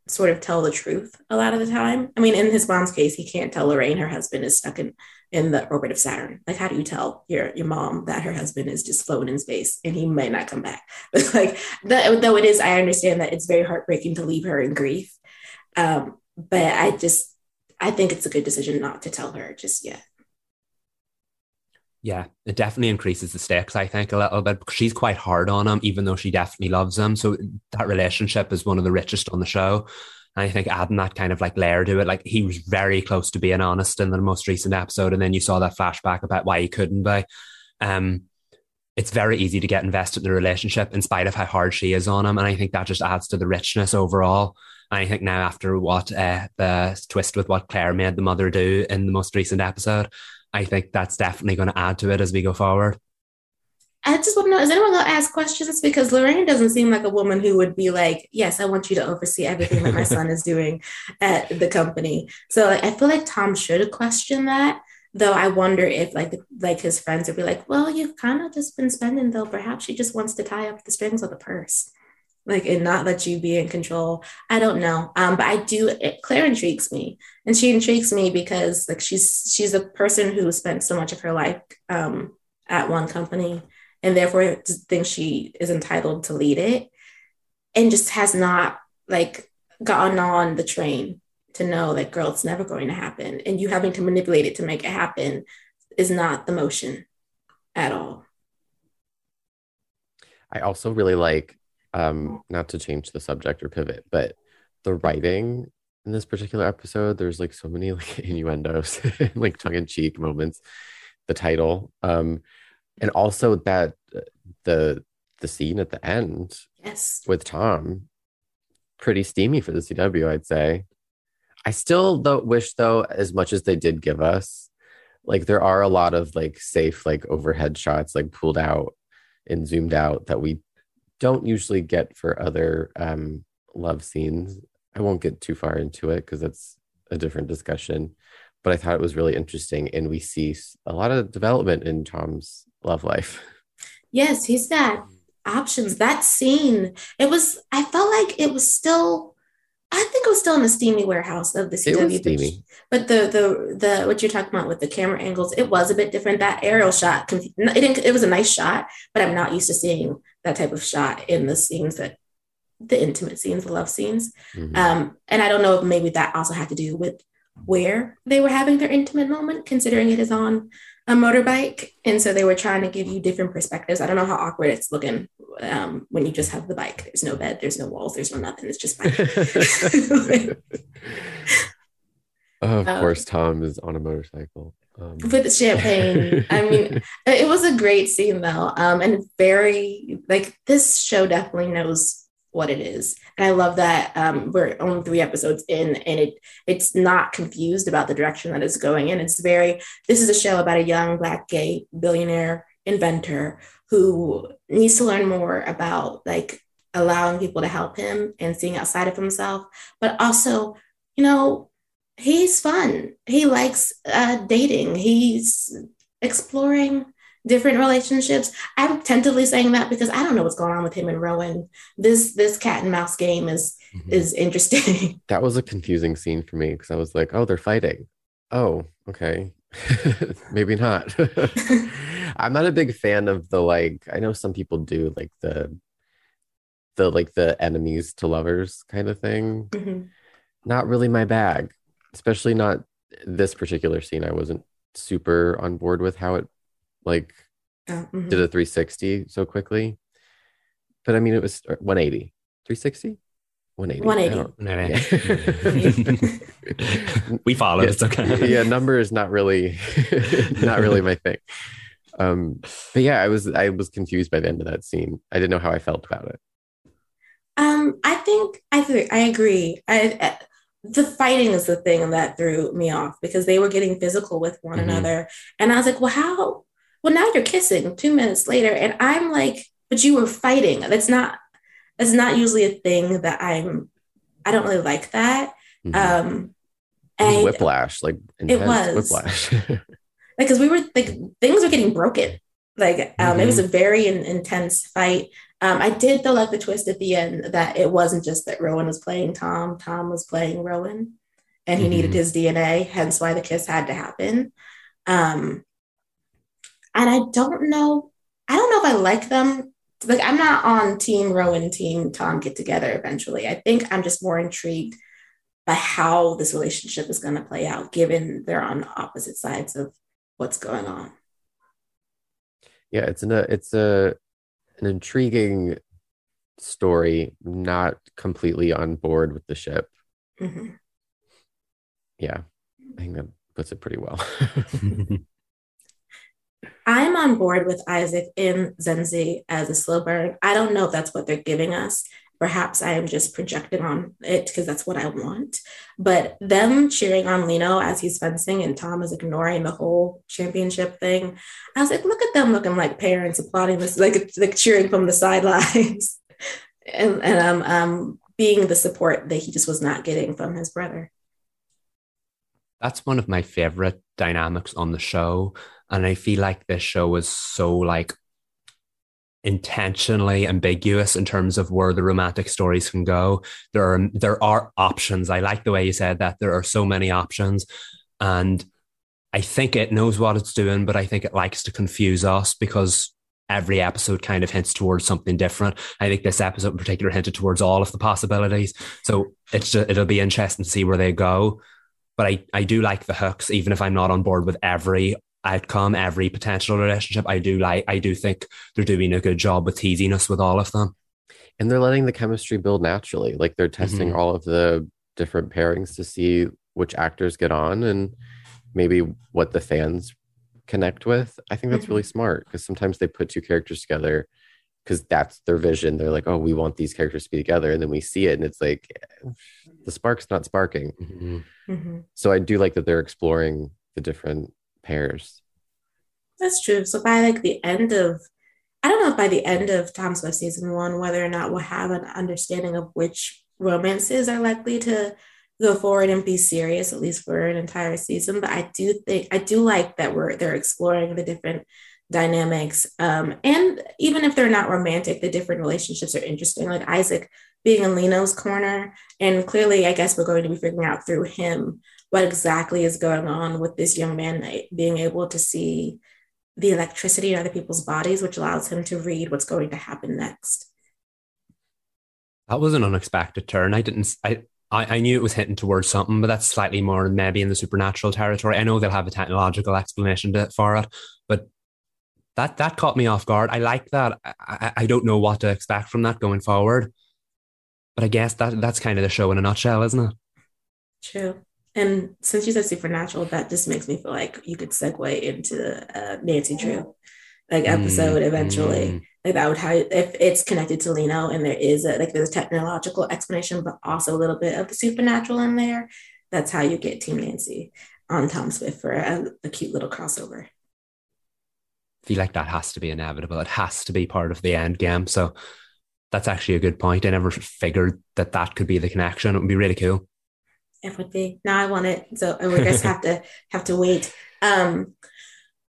sort of tell the truth a lot of the time. I mean, in his mom's case, he can't tell Lorraine her husband is stuck in in the orbit of Saturn. Like, how do you tell your your mom that her husband is just floating in space and he might not come back? But like, that, though it is, I understand that it's very heartbreaking to leave her in grief. Um, but I just, I think it's a good decision not to tell her just yet. Yeah, it definitely increases the stakes, I think, a little bit because she's quite hard on him, even though she definitely loves him. So that relationship is one of the richest on the show. And I think adding that kind of like layer to it, like he was very close to being honest in the most recent episode. And then you saw that flashback about why he couldn't be. Um, it's very easy to get invested in the relationship in spite of how hard she is on him. And I think that just adds to the richness overall. I think now after what uh, the twist with what Claire made the mother do in the most recent episode, I think that's definitely going to add to it as we go forward. I just want to know is anyone going to ask questions? Because Lorraine doesn't seem like a woman who would be like, Yes, I want you to oversee everything that my son is doing at the company. So like, I feel like Tom should question that. Though I wonder if like like his friends would be like, Well, you've kind of just been spending though. Perhaps she just wants to tie up the strings of the purse. Like and not let you be in control. I don't know. Um, but I do it, Claire intrigues me. And she intrigues me because like she's she's a person who spent so much of her life um at one company and therefore thinks she is entitled to lead it and just has not like gotten on the train to know that girl it's never going to happen and you having to manipulate it to make it happen is not the motion at all i also really like um not to change the subject or pivot but the writing in this particular episode there's like so many like innuendos like tongue-in-cheek moments the title um and also that uh, the the scene at the end yes. with tom pretty steamy for the cw i'd say. I still though wish though as much as they did give us like there are a lot of like safe like overhead shots like pulled out and zoomed out that we don't usually get for other um love scenes i won't get too far into it because that's a different discussion but i thought it was really interesting and we see a lot of development in tom's love life. Yes, he's got options. That scene, it was, I felt like it was still, I think it was still in the steamy warehouse of the CW. It was steamy. But the, the, the, what you're talking about with the camera angles, it was a bit different. That aerial shot, it, didn't, it was a nice shot, but I'm not used to seeing that type of shot in the scenes that, the intimate scenes, the love scenes. Mm-hmm. Um, and I don't know if maybe that also had to do with where they were having their intimate moment, considering it is on a motorbike. And so they were trying to give you different perspectives. I don't know how awkward it's looking um, when you just have the bike. There's no bed, there's no walls, there's no nothing. It's just bike. oh, of um, course, Tom is on a motorcycle. Um. With the champagne. I mean, it was a great scene though. Um, and very like this show definitely knows what it is. And I love that um, we're only three episodes in, and it it's not confused about the direction that it's going in. It's very this is a show about a young black gay billionaire inventor who needs to learn more about like allowing people to help him and seeing outside of himself, but also, you know, he's fun. He likes uh, dating. He's exploring different relationships. I'm tentatively saying that because I don't know what's going on with him and Rowan. This this cat and mouse game is mm-hmm. is interesting. That was a confusing scene for me because I was like, oh, they're fighting. Oh, okay. Maybe not. I'm not a big fan of the like I know some people do like the the like the enemies to lovers kind of thing. Mm-hmm. Not really my bag, especially not this particular scene. I wasn't super on board with how it like oh, mm-hmm. did a 360 so quickly. But I mean, it was 180, 360, 180. 180. we followed. Yeah, it's okay. yeah, number is not really, not really my thing. Um, but yeah, I was I was confused by the end of that scene. I didn't know how I felt about it. Um, I think I think I agree. I, I the fighting is the thing that threw me off because they were getting physical with one mm-hmm. another, and I was like, well, how well, now you're kissing two minutes later. And I'm like, but you were fighting. That's not, that's not usually a thing that I'm, I don't really like that. Mm-hmm. Um, and whiplash, like it was whiplash. like, cause we were like, things were getting broken. Like, um, mm-hmm. it was a mm-hmm. very in, intense fight. Um, I did though like the twist at the end that it wasn't just that Rowan was playing Tom, Tom was playing Rowan, and he Mhm. needed his DNA, hence why the kiss had to happen. Um, and I don't know, I don't know if I like them. Like I'm not on Team Rowan, Team Tom get together eventually. I think I'm just more intrigued by how this relationship is going to play out, given they're on opposite sides of what's going on. Yeah, it's an a it's a an intriguing story. Not completely on board with the ship. Mhm. Yeah, I think that puts it pretty well. I'm on board with Isaac and Zenzi as a slow burn. I don't know if that's what they're giving us. Perhaps I am just projecting on it because that's what I want. But them cheering on Lino as he's fencing and Tom is ignoring the whole championship thing. I was like, look at them looking like parents applauding this, like like cheering from the sidelines, and and um um being the support that he just was not getting from his brother. That's one of my favorite dynamics on the show. And I feel like this show is so like intentionally ambiguous in terms of where the romantic stories can go. There are there are options. I like the way you said that. There are so many options. And I think it knows what it's doing, but I think it likes to confuse us because every episode kind of hints towards something different. I think this episode in particular hinted towards all of the possibilities. So it's just, it'll be interesting to see where they go. But I, I do like the hooks, even if I'm not on board with every outcome, every potential relationship. I do like I do think they're doing a good job with teasing us with all of them. and they're letting the chemistry build naturally. Like they're testing Mhm. all of the different pairings to see which actors get on and maybe what the fans connect with. I think that's really smart because sometimes they put two characters together because that's their vision. They're like, oh, we want these characters to be together. And then we see it and it's like the spark's not sparking. Mhm. So I do like that they're exploring the different pairs. That's true. So by like the end of, I don't know if by the end of Tom Swift season one, whether or not we'll have an understanding of which romances are likely to go forward and be serious, at least for an entire season. But I do think I do like that we're they're exploring the different dynamics. Um, and even if they're not romantic, the different relationships are interesting. Like Isaac being in Lino's corner, and clearly, I guess we're going to be figuring out through him what exactly is going on with this young man being able to see the electricity in other people's bodies, which allows him to read what's going to happen next. That was an unexpected turn. I didn't. I, I I knew it was hinting towards something, but that's slightly more maybe in the supernatural territory. I know they'll have a technological explanation to, for it, but that that caught me off guard. I like that. I, I, I don't know what to expect from that going forward, but I guess that that's kind of the show in a nutshell, isn't it? True. And since you said supernatural, that just makes me feel like you could segue into uh, Nancy Drew, like episode Mm, eventually. mm. Like that would how if it's connected to Lino and there is a like there's a technological explanation, but also a little bit of the supernatural in there. That's how you get Team Nancy on Tom Swift for a, a cute little crossover. I feel like that has to be inevitable. It has to be part of the end game. So that's actually a good point. I never figured that that could be the connection. It would be really cool. Be. Now I want it. So I guess have to have to wait. Um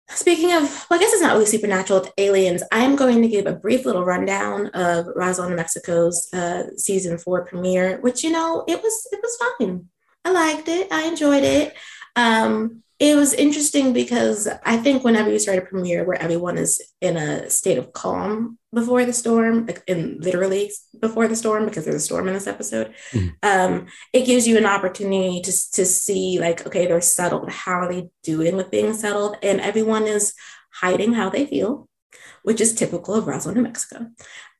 speaking of well, I guess it's not really supernatural, it's aliens. I'm going to give a brief little rundown of Roswell, New Mexico's uh season four premiere, which you know, it was it was fine. I liked it. I enjoyed it. Um it was interesting because I think whenever you start a premiere where everyone is in a state of calm before the storm, like in literally before the storm, because there's a storm in this episode, Mhm. um, it gives you an opportunity to, to see like, okay, they're settled. How are they doing with being settled? And everyone is hiding how they feel, which is typical of Roswell, New Mexico.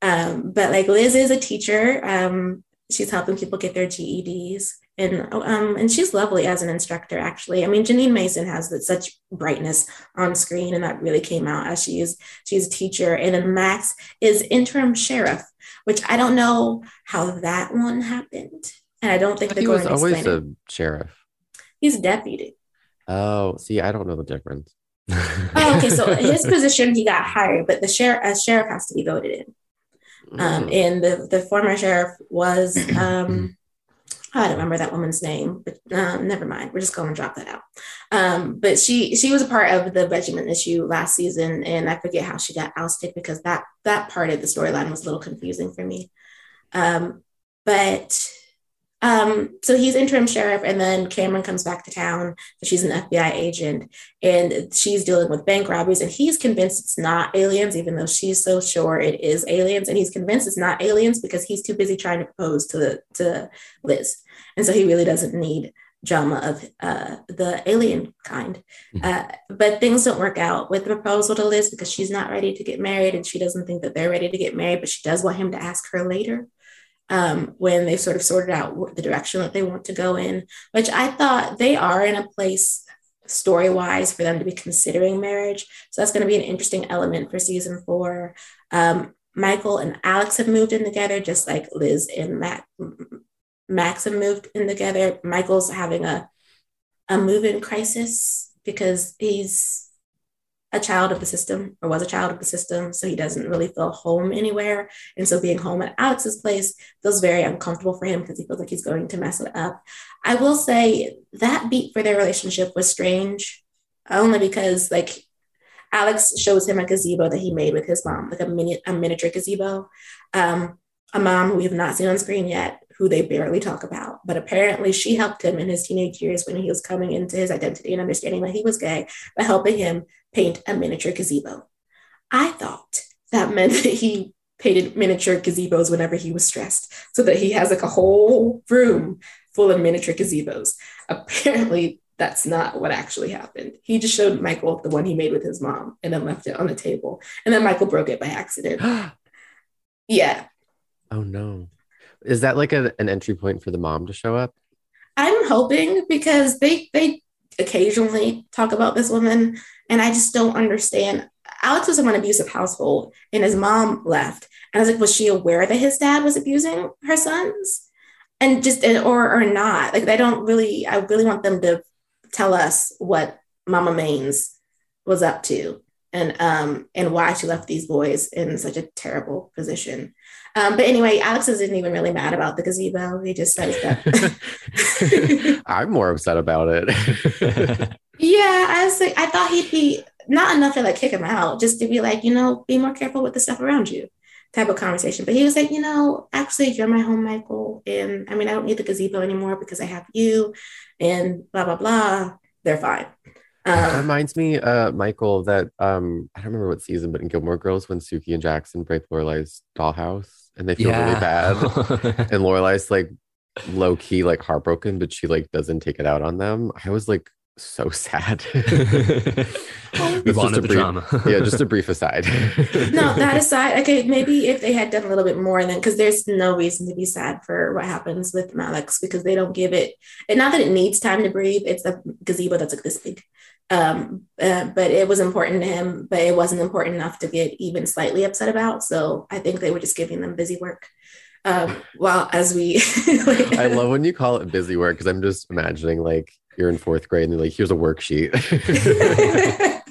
Um, but like Liz is a teacher. Um, she's helping people get their GEDs. And um, and she's lovely as an instructor, actually. I mean, Jeanine Mason has such brightness on screen, and that really came out as she is she's a teacher. And then Max is interim sheriff, which I don't know how that one happened, and I don't think But they're he was always a sheriff. He's deputy. Oh, see, I don't know the difference. Oh, okay. So his position, he got hired, but the sheriff, a sheriff has to be voted in. Um, Mm. and the the former sheriff was um, I don't remember that woman's name, but um, never mind. We're just going to drop that out. Um, but she she was a part of the Benjamin issue last season, and I forget how she got ousted because that that part of the storyline was a little confusing for me. Um, but um, so he's interim sheriff, and then Cameron comes back to town. She's an FBI agent, and she's dealing with bank robberies, and he's convinced it's not aliens, even though she's so sure it is aliens. And he's convinced it's not aliens because he's too busy trying to propose to the to Liz, and so he really doesn't need drama of uh, the alien kind. Mm-hmm. Uh, but things don't work out with the proposal to Liz because she's not ready to get married, and she doesn't think that they're ready to get married, but she does want him to ask her later um, when they've sort of sorted out the direction that they want to go in, which I thought they are in a place story wise for them to be considering marriage. So that's going to be an interesting element for season four. Um, Michael and Alex have moved in together, just like Liz and Matt, Max have moved in together. Michael's having a a move in crisis because he's a child of the system or was a child of the system. So he doesn't really feel home anywhere. And so being home at Alex's place feels very uncomfortable for him because he feels like he's going to mess it up. I will say that beat for their relationship was strange, only because like Alex shows him a gazebo that he made with his mom, like a mini a miniature gazebo. Um, a mom who we have not seen on screen yet, who they barely talk about. But apparently, she helped him in his teenage years when he was coming into his identity and understanding that he was gay by helping him paint a miniature gazebo. I thought that meant that he painted miniature gazebos whenever he was stressed, so that he has like a whole room full of miniature gazebos. Apparently, that's not what actually happened. He just showed Michael the one he made with his mom and then left it on the table. And then Michael broke it by accident. yeah. Oh no. Is that like a, an entry point for the mom to show up? I'm hoping because they they occasionally talk about this woman and I just don't understand. Alex was from an abusive household and his mom left. And I was like, was she aware that his dad was abusing her sons? And just, or, or not. Like, they don't really, I really want them to tell us what Mama Manes was up to and um and why she left these boys in such a terrible position. Um, but anyway, Alex isn't even really mad about the gazebo. He just says that. I'm more upset about it. Yeah, I was like, I thought he'd be not enough to like kick him out, just to be like, you know, be more careful with the stuff around you type of conversation. But he was like, you know, actually, you're my home, Michael. And I mean, I don't need the gazebo anymore because I have you and blah, blah, blah. They're fine. Um, reminds me, uh, Michael, that um, I don't remember what season, but in Gilmore Girls, when Suki and Jackson break Lorelai's dollhouse and they feel yeah. really bad, and Lorelai's like low key, like heartbroken, but she like doesn't take it out on them. I was like, so sad. Move on to the brief, drama. yeah, just a brief aside. no, that aside, okay, maybe if they had done a little bit more, then because there's no reason to be sad for what happens with Malex because they don't give it. And not that it needs time to breathe. It's a gazebo that's like this big, um, uh, but it was important to him. But it wasn't important enough to get even slightly upset about. So I think they were just giving them busy work. Um, well, as we, like, I love when you call it busy work because I'm just imagining like you're in fourth grade and they're like, here's a worksheet.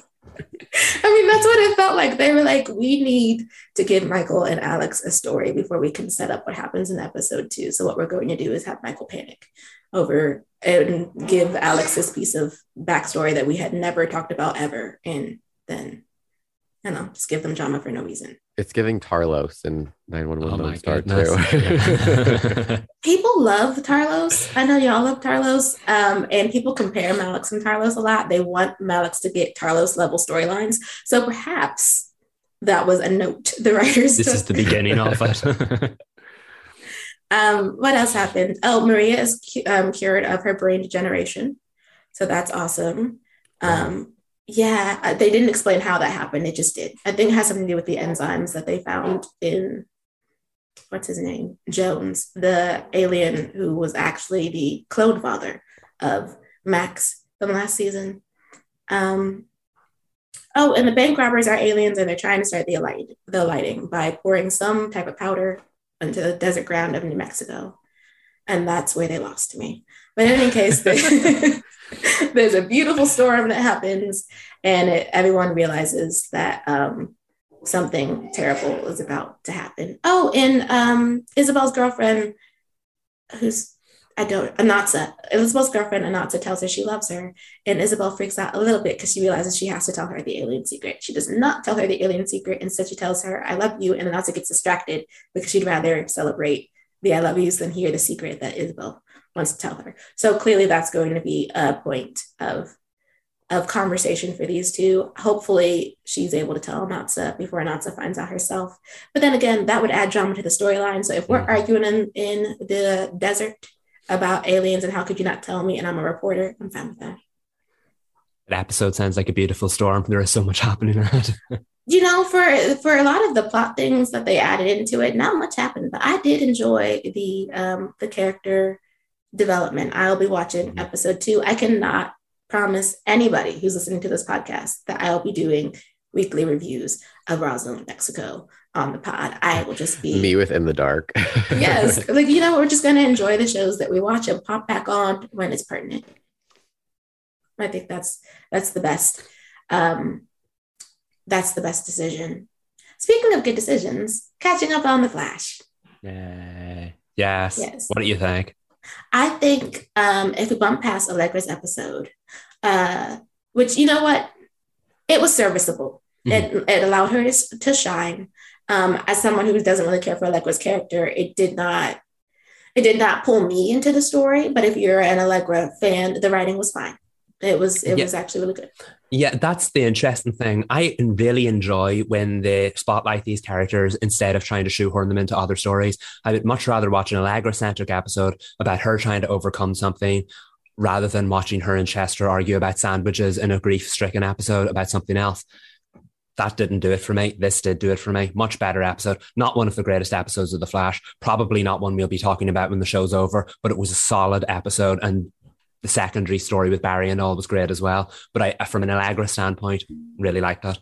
I mean, that's what it felt like. They were like, we need to give Michael and Alex a story before we can set up what happens in episode two. So, what we're going to do is have Michael panic over and give Alex this piece of backstory that we had never talked about ever. And then I don't know, just give them drama for no reason. It's giving Tarlos and 911 oh Lone Star too. people love Tarlos. I know y'all love Tarlos. Um, and people compare Malex and Tarlos a lot. They want Malex to get Tarlos level storylines. So perhaps that was a note the writers. This took. is the beginning of it. um, what else happened? Oh, Maria is um, cured of her brain degeneration. So that's awesome. Um, yeah, uh, they didn't explain how that happened. It just did. I think it has something to do with the enzymes that they found in what's his name? Jones, the alien who was actually the clone father of Max from last season. Um, oh, and the bank robbers are aliens and they're trying to start the, light, the lighting by pouring some type of powder into the desert ground of New Mexico. And that's where they lost me. But in any case, there's a beautiful storm that happens, and it, everyone realizes that um, something terrible is about to happen. Oh, and um, Isabel's girlfriend, who's I don't, Anatsa, Elizabeth's girlfriend, Anatsa tells her she loves her. And Isabel freaks out a little bit because she realizes she has to tell her the alien secret. She does not tell her the alien secret. Instead, she tells her, I love you. And Anatsa gets distracted because she'd rather celebrate the I love yous than hear the secret that Isabel wants to tell her. So clearly, that's going to be a point of of conversation for these two. Hopefully, she's able to tell Anatsa before Anatsa finds out herself. But then again, that would add drama to the storyline. So if we're arguing in, in the desert about aliens and how could you not tell me and I'm a reporter, I'm fine with that. That episode sounds like a beautiful storm. There is so much happening in it. you know, for for a lot of the plot things that they added into it, not much happened, but I did enjoy the um the character development. I'll be watching mm-hmm. episode two. I cannot promise anybody who's listening to this podcast that I'll be doing weekly reviews of Roswell, Mexico on the pod. I will just be me within the dark. yes. Like, you know, we're just going to enjoy the shows that we watch and pop back on when it's pertinent. I think that's, that's the best. Um, that's the best decision. Speaking of good decisions, catching up on the Flash. Yeah. Yes. yes. What do you think? I think um, if we bump past Allegra's episode, uh, which you know what, it was serviceable. Mm-hmm. It, it allowed her to, to shine. Um, as someone who doesn't really care for Allegra's character, it did not it did not pull me into the story. But if you're an Allegra fan, the writing was fine. It was it yeah. was actually really good. Yeah, that's the interesting thing. I really enjoy when they spotlight these characters instead of trying to shoehorn them into other stories. I would much rather watch an Allegra centric episode about her trying to overcome something rather than watching her and Chester argue about sandwiches in a grief stricken episode about something else that didn't do it for me. This did do it for me. Much better episode. Not one of the greatest episodes of The Flash. Probably not one we'll be talking about when the show's over, but it was a solid episode. And the secondary story with Barry and all was great as well. But I, from an Allegra standpoint, really liked that.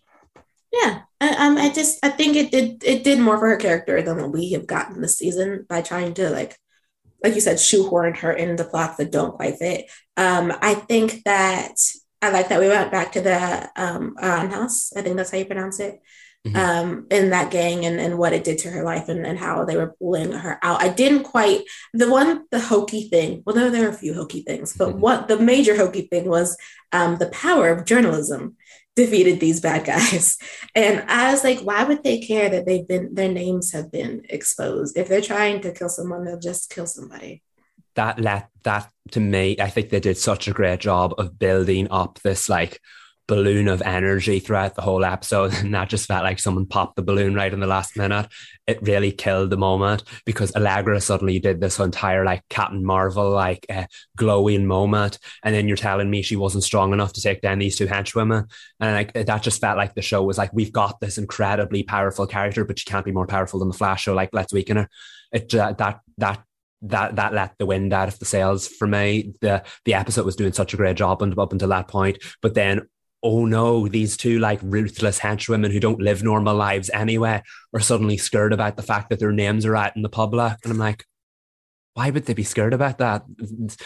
Yeah, I, um, I just I think it did it did more for her character than what we have gotten this season by trying to like like you said shoehorn her into plots that don't quite fit. Um, I think that I like that we went back to the um, house. I think that's how you pronounce it. Mm-hmm. Um, in that gang and, and what it did to her life and, and how they were pulling her out. I didn't quite the one the hokey thing. Well, there, there are a few hokey things, but mm-hmm. what the major hokey thing was um, the power of journalism defeated these bad guys. And I was like, why would they care that they've been their names have been exposed? If they're trying to kill someone, they'll just kill somebody that let that to me, I think they did such a great job of building up this like balloon of energy throughout the whole episode. And that just felt like someone popped the balloon right in the last minute. It really killed the moment because Allegra suddenly did this entire like Captain Marvel, like uh, glowing moment. And then you're telling me she wasn't strong enough to take down these two henchwomen. And like that just felt like the show was like, we've got this incredibly powerful character, but she can't be more powerful than the Flash. So like, let's weaken her. It, uh, that, that that that let the wind out of the sails for me. The the episode was doing such a great job up until that point, but then oh no, these two like ruthless henchwomen who don't live normal lives anyway are suddenly scared about the fact that their names are out in the public, and I'm like. Why would they be scared about that?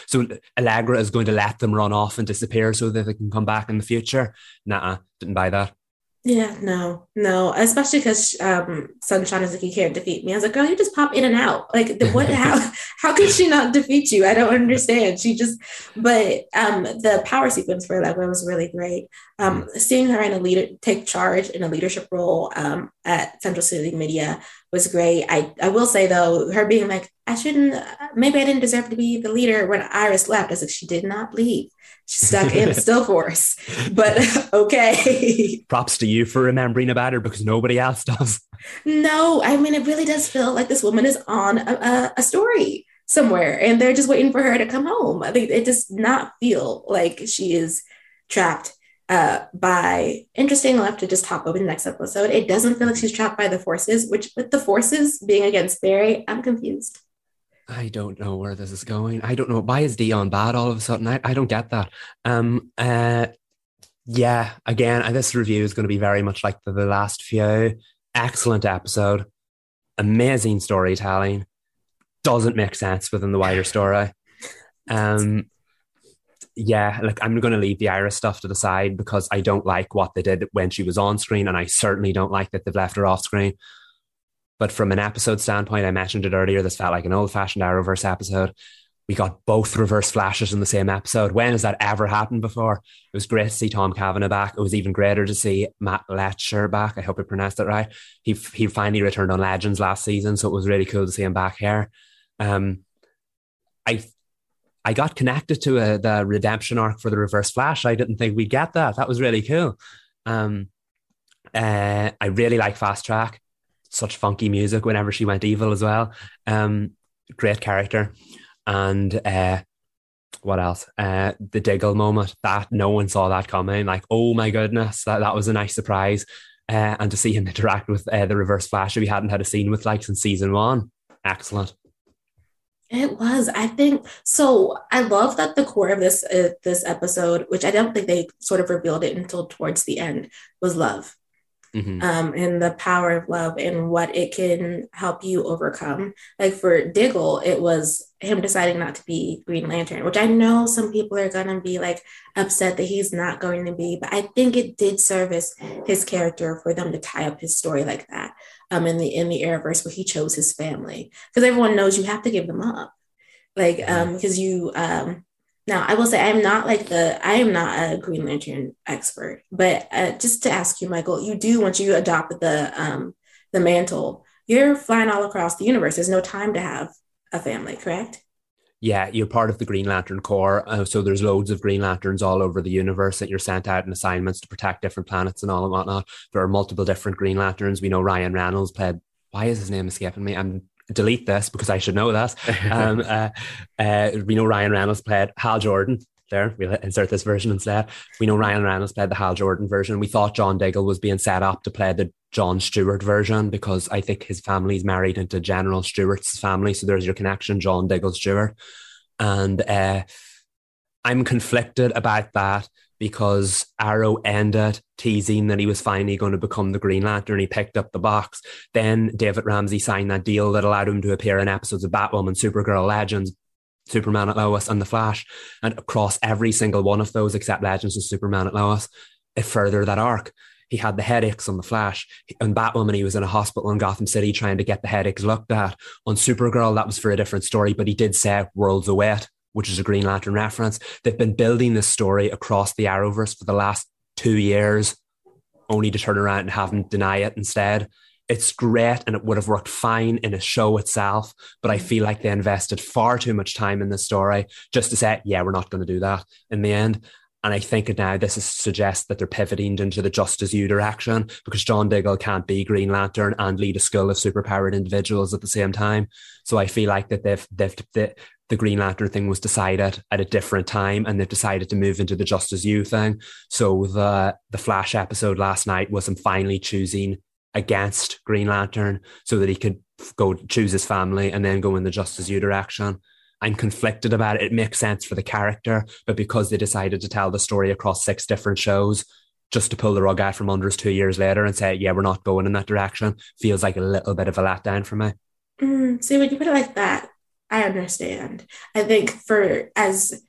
So Allegra is going to let them run off and disappear so that they can come back in the future. Nah, didn't buy that. Yeah, no, no, especially because um, Sunshine is like, you can't defeat me. I was like, girl, you just pop in and out. Like, the, what? how? How could she not defeat you? I don't understand. She just, but um, the power sequence for Allegra was really great. Um, seeing her in a leader take charge in a leadership role um, at Central City Media was great. I, I will say though, her being like, I shouldn't, maybe I didn't deserve to be the leader when Iris left. I was like, she did not leave. She stuck in still force. But okay. Props to you for remembering about her because nobody else does. No, I mean, it really does feel like this woman is on a, a, a story somewhere and they're just waiting for her to come home. I think it does not feel like she is trapped uh, by interesting enough to just hop over the next episode. It doesn't feel like she's trapped by the forces, which with the forces being against Barry, I'm confused. I don't know where this is going. I don't know why is Deon bad all of a sudden. I, I don't get that. Um. Uh. Yeah. Again, this review is going to be very much like the, the last few. Excellent episode. Amazing storytelling. Doesn't make sense within the wider story. Um yeah, like I'm going to leave the Iris stuff to the side because I don't like what they did when she was on screen, and I certainly don't like that they've left her off screen. But from an episode standpoint, I mentioned it earlier. This felt like an old-fashioned Arrowverse episode. we got both reverse flashes in the same episode. When has that ever happened before? It was great to see Tom Cavanagh back. It was even greater to see Matt Letscher back. I hope I pronounced it right. He he finally returned on Legends last season, so it was really cool to see him back here. Um, I I got connected to a, the redemption arc for the Reverse Flash. I didn't think we'd get that. That was really cool. Um, uh, I really like Fast Track. Such funky music whenever she went evil as well. Um, great character and uh, what else? Uh, the Diggle moment that no one saw that coming. Like, oh my goodness, that, that was a nice surprise. Uh, and to see him interact with uh, the Reverse Flash, we hadn't had a scene with like since season one, excellent. It was. I think so. I love that the core of this uh, this episode, which I don't think they sort of revealed it until towards the end, was love mm-hmm. um, and the power of love and what it can help you overcome. Like for Diggle, it was him deciding not to be Green Lantern, which I know some people are going to be like upset that he's not going to be, but I think it did service his character for them to tie up his story like that. Um, in the in the Arrowverse where he chose his family, because everyone knows you have to give them up, like um, because you um now, I will say I'm not like the I am not a Green Lantern expert, but uh, just to ask you, Michael, you do once you adopt the um, the mantle, you're flying all across the universe. There's no time to have a family, correct? Yeah, you're part of the Green Lantern Corps. Uh, so there's loads of Green Lanterns all over the universe that you're sent out in assignments to protect different planets and all and whatnot. There are multiple different Green Lanterns. We know Ryan Reynolds played. Why is his name escaping me? I'm delete this because I should know that. Um, uh, uh, we know Ryan Reynolds played Hal Jordan. There, we'll insert this version instead. We know Ryan Reynolds played the Hal Jordan version. We thought John Diggle was being set up to play the John Stewart version because I think his family's married into General Stewart's family. So there's your connection, John Diggle Stewart. And uh, I'm conflicted about that because Arrow ended teasing that he was finally going to become the Green Lantern. And He picked up the box. Then David Ramsey signed that deal that allowed him to appear in episodes of Batwoman, Supergirl, Legends, Superman and Lois, and The Flash. And across every single one of those, except Legends and Superman and Lois, it furthered that arc. He had the headaches on The Flash. On Batwoman, he was in a hospital in Gotham City trying to get the headaches looked at. On Supergirl, that was for a different story, but he did say worlds away which is a Green Lantern reference. They've been building this story across the Arrowverse for the last two years, only to turn around and have them deny it instead. It's great and it would have worked fine in a show itself, but I feel like they invested far too much time in the story just to say, yeah, we're not going to do that in the end. And I think now this is, suggests that they're pivoting into the Justice U direction because John Diggle can't be Green Lantern and lead a school of superpowered individuals at the same time. So I feel like that they've they've they, the Green Lantern thing was decided at a different time and they've decided to move into the Justice U thing. So the the Flash episode last night was him finally choosing against Green Lantern so that he could go choose his family and then go in the Justice U direction. I'm conflicted about it. It makes sense for the character, but because they decided to tell the story across six different shows, just to pull the rug out from under us two years later and say, yeah, we're not going in that direction, feels like a little bit of a letdown for me. Mm, see, when you put it like that, I understand. I think for as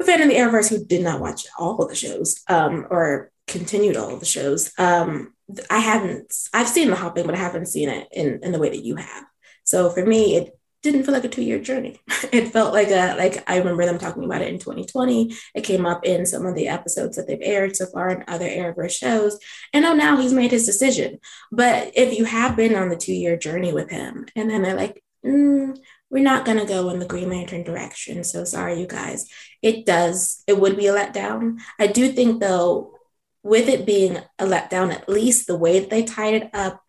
a fan in the Arrowverse who did not watch all of the shows um, or continued all of the shows, um, I haven't. I've seen the hopping, but I haven't seen it in in the way that you have. So for me, it didn't feel like a two year journey. It felt like a like I remember them talking about it in 2020. It came up in some of the episodes that they've aired so far in other Arrowverse shows. And oh, now he's made his decision. But if you have been on the two year journey with him, and then they're like, mm, we're not going to go in the Green Lantern direction. So sorry, you guys. It does, it would be a letdown. I do think, though, with it being a letdown, at least the way that they tied it up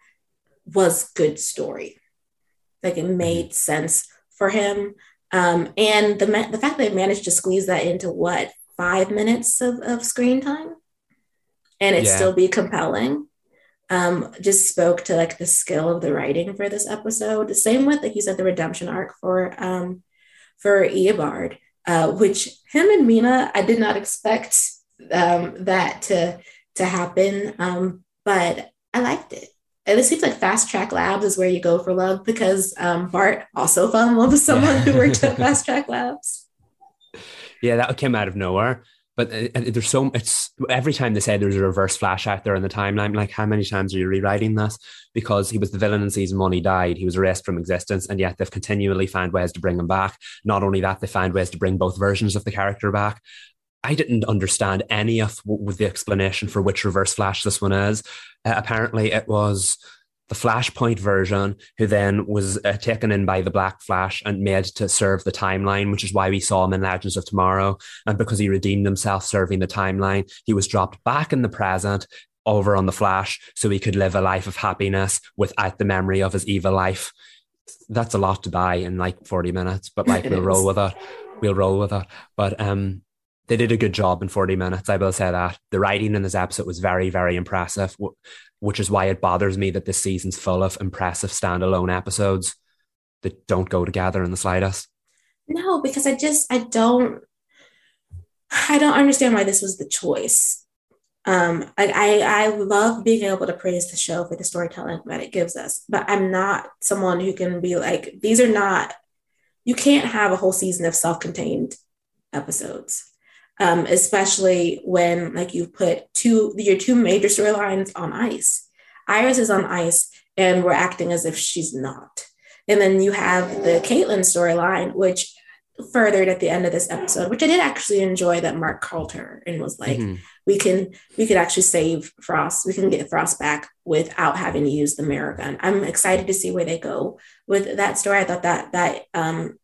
was good story. Like it mm-hmm. made sense for him. Um, and the, the fact that they managed to squeeze that into what, five minutes of, of screen time and it yeah. still be compelling um, just spoke to like the skill of the writing for this episode. The same with like you said, the redemption arc for um, for Eobard, uh, which him and Mina, I did not expect um, that to to happen, um, but I liked it. And it seems like Fast Track Labs is where you go for love because um, Bart also fell in love with someone who worked at Fast Track Labs. Yeah, that came out of nowhere. But uh, there's so it's every time they say there's a reverse flash out there in the timeline like how many times are you rewriting this because he was the villain in season one he died he was erased from existence and yet they've continually found ways to bring him back. Not only that they found ways to bring both versions of the character back. I didn't understand any of with the explanation for which reverse flash this one is. Uh, apparently, it was the Flashpoint version, who then was uh, taken in by the Black Flash and made to serve the timeline, which is why we saw him in Legends of Tomorrow. And because he redeemed himself serving the timeline, he was dropped back in the present over on the Flash so he could live a life of happiness without the memory of his evil life. That's a lot to buy in like 40 minutes, but like we'll roll with it. We'll roll with it. But um, they did a good job in 40 minutes. I will say that the writing in this episode was very, very impressive, which is why it bothers me that this season's full of impressive standalone episodes that don't go together in the slightest. No, because I just, I don't, I don't understand why this was the choice. Um, I, I, I love being able to praise the show for the storytelling that it gives us, but I'm not someone who can be like, these are not, you can't have a whole season of self contained episodes um, especially when like you put two your two major storylines on ice. Iris is on ice, and we're acting as if she's not. And then you have the Caitlin storyline, which furthered at the end of this episode, which I did actually enjoy that Mark called her and was like, mm-hmm. we can we could actually save Frost. We can get Frost back without having to use the mirror gun. I'm excited to see where they go with that story. I thought that that um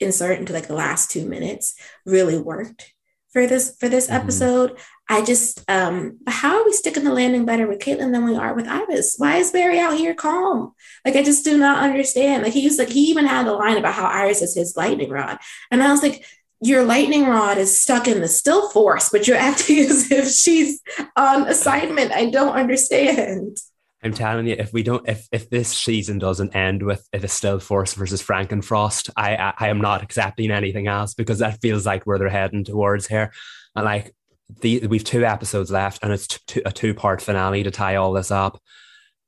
insert into like the last two minutes really worked for this for this mm-hmm. episode. I just um how are we sticking the landing better with Caitlin than we are with Iris? Why is Barry out here calm? Like I just do not understand. Like he like he even had a line about how Iris is his lightning rod. And I was like, your lightning rod is stuck in the still force, but you're acting as if she's on assignment. I don't understand. I'm telling you, if we don't, if if this season doesn't end with the Still Force versus Frankenfrost, I, I I am not accepting anything else because that feels like where they're heading towards here, and like the we've two episodes left, and it's a two part finale to tie all this up.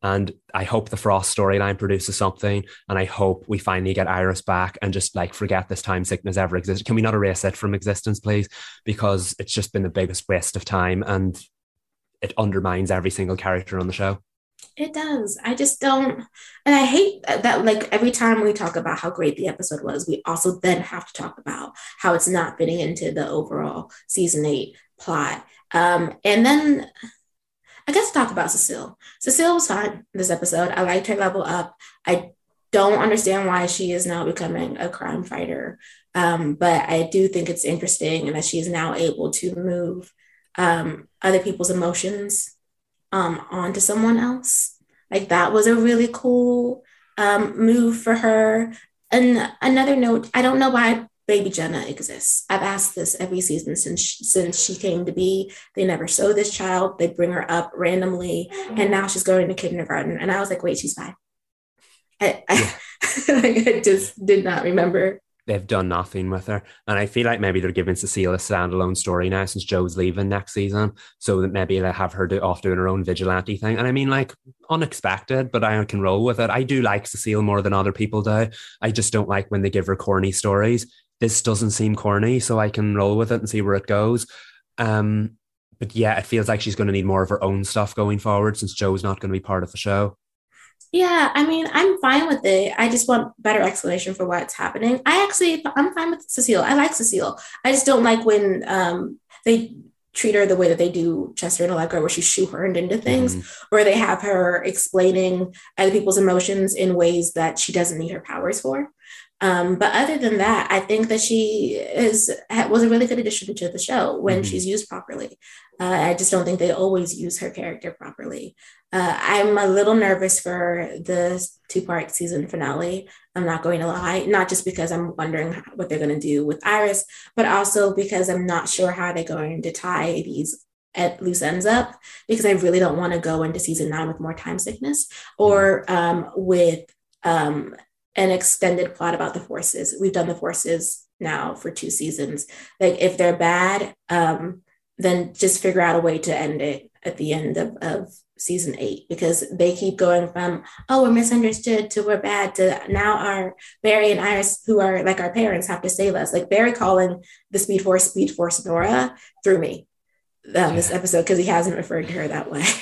And I hope the Frost storyline produces something, and I hope we finally get Iris back and just like forget this time sickness ever existed. Can we not erase it from existence, please? Because it's just been the biggest waste of time, and it undermines every single character on the show. It does. I just don't, and I hate that, that, Like every time we talk about how great the episode was, we also then have to talk about how it's not fitting into the overall season eight plot. Um, and then I guess talk about Cecile. Cecile was fine this episode. I liked her level up. I don't understand why she is now becoming a crime fighter, um, but I do think it's interesting and that she is now able to move um, other people's emotions um, onto someone else. Like that was a really cool um, move for her. And another note, I don't know why baby Jenna exists. I've asked this every season since she, since she came to be. They never show this child. They bring her up randomly, and now she's going to kindergarten. And I was like, wait, she's fine. I, I, I just did not remember they've done nothing with her. And I feel like maybe they're giving Cecile a standalone story now since Joe's leaving next season. So that maybe they have her do off doing her own vigilante thing. And I mean, like, unexpected, but I can roll with it. I do like Cecile more than other people do. I just don't like when they give her corny stories. This doesn't seem corny, so I can roll with it and see where it goes. Um, but yeah, it feels like she's going to need more of her own stuff going forward since Joe's not going to be part of the show. Yeah, I mean, I'm fine with it. I just want better explanation for what's happening. I actually, I'm fine with Cecile. I like Cecile. I just don't like when um, they treat her the way that they do Chester and Allegra, where she's shoehorned into things, mm-hmm. or they have her explaining other people's emotions in ways that she doesn't need her powers for. Um, but other than that, I think that she is was a really good addition to the show when mm-hmm. she's used properly. Uh, I just don't think they always use her character properly. Uh, I'm a little nervous for the two part season finale. I'm not going to lie, not just because I'm wondering what they're going to do with Iris, but also because I'm not sure how they're going to tie these at loose ends up because I really don't want to go into season nine with more time sickness or um, with um, an extended plot about the forces. We've done the forces now for two seasons. Like if they're bad, um, then just figure out a way to end it at the end of, of season eight because they keep going from oh we're misunderstood to we're bad to now our barry and iris who are like our parents have to save us like barry calling the speed force speed force nora through me um, this episode because he hasn't referred to her that way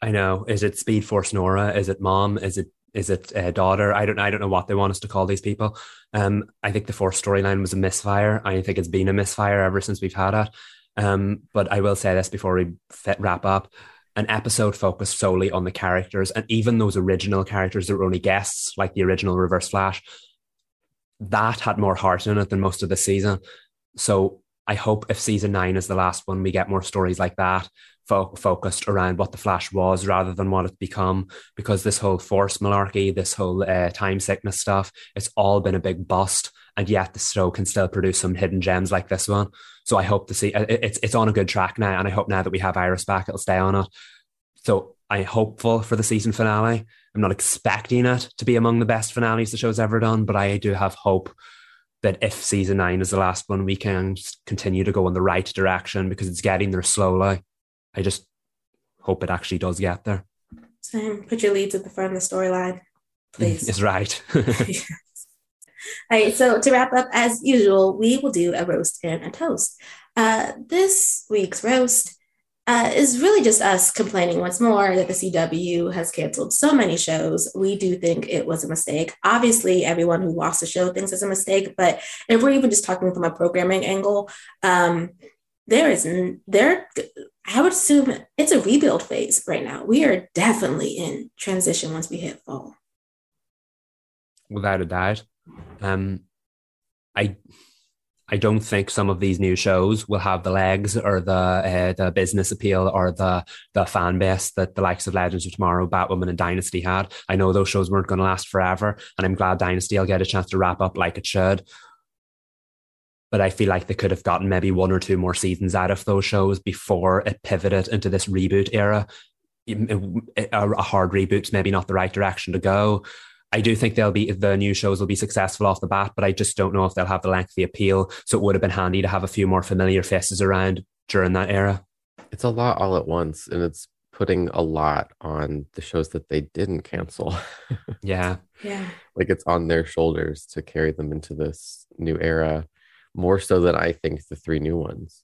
I know. Is it Speed Force Nora? Is it mom? Is it is it a daughter? I don't I don't know what they want us to call these people. Um, I think the Force storyline was a misfire. I think it's been a misfire ever since we've had it. Um, but I will say this before we fit, wrap up. An episode focused solely on the characters, and even those original characters that were only guests, like the original Reverse Flash, that had more heart in it than most of the season. So I hope if season nine is the last one, we get more stories like that fo- focused around what the Flash was rather than what it's become. Because this whole force malarkey, this whole uh, time sickness stuff, it's all been a big bust. And yet the show can still produce some hidden gems like this one. So I hope to see uh, it's it's on a good track now, and I hope now that we have Iris back, it'll stay on it. So I'm hopeful for the season finale. I'm not expecting it to be among the best finales the show's ever done, but I do have hope that if season nine is the last one, we can continue to go in the right direction because it's getting there slowly. I just hope it actually does get there. Same. Put your leads at the front of the storyline, please. It's right. All right, so to wrap up, as usual, we will do a roast and a toast. Uh, this week's roast uh, is really just us complaining once more that the CW has canceled so many shows. We do think it was a mistake. Obviously, everyone who lost a show thinks it's a mistake, but if we're even just talking from a programming angle, um, there is there I would assume it's a rebuild phase right now. We are definitely in transition once we hit fall. Without a doubt. Um, I I don't think some of these new shows will have the legs or the uh, the business appeal or the the fan base that the likes of Legends of Tomorrow, Batwoman, and Dynasty had. I know those shows weren't going to last forever, and I'm glad Dynasty will get a chance to wrap up like it should but I feel like they could have gotten maybe one or two more seasons out of those shows before it pivoted into this reboot era. A hard reboot's maybe not the right direction to go. I do think they'll be the new shows will be successful off the bat, but I just don't know if they'll have the lengthy appeal. So it would have been handy to have a few more familiar faces around during that era. It's a lot all at once, and it's putting a lot on the shows that they didn't cancel. yeah. Yeah. Like it's on their shoulders to carry them into this new era more so than I think the three new ones.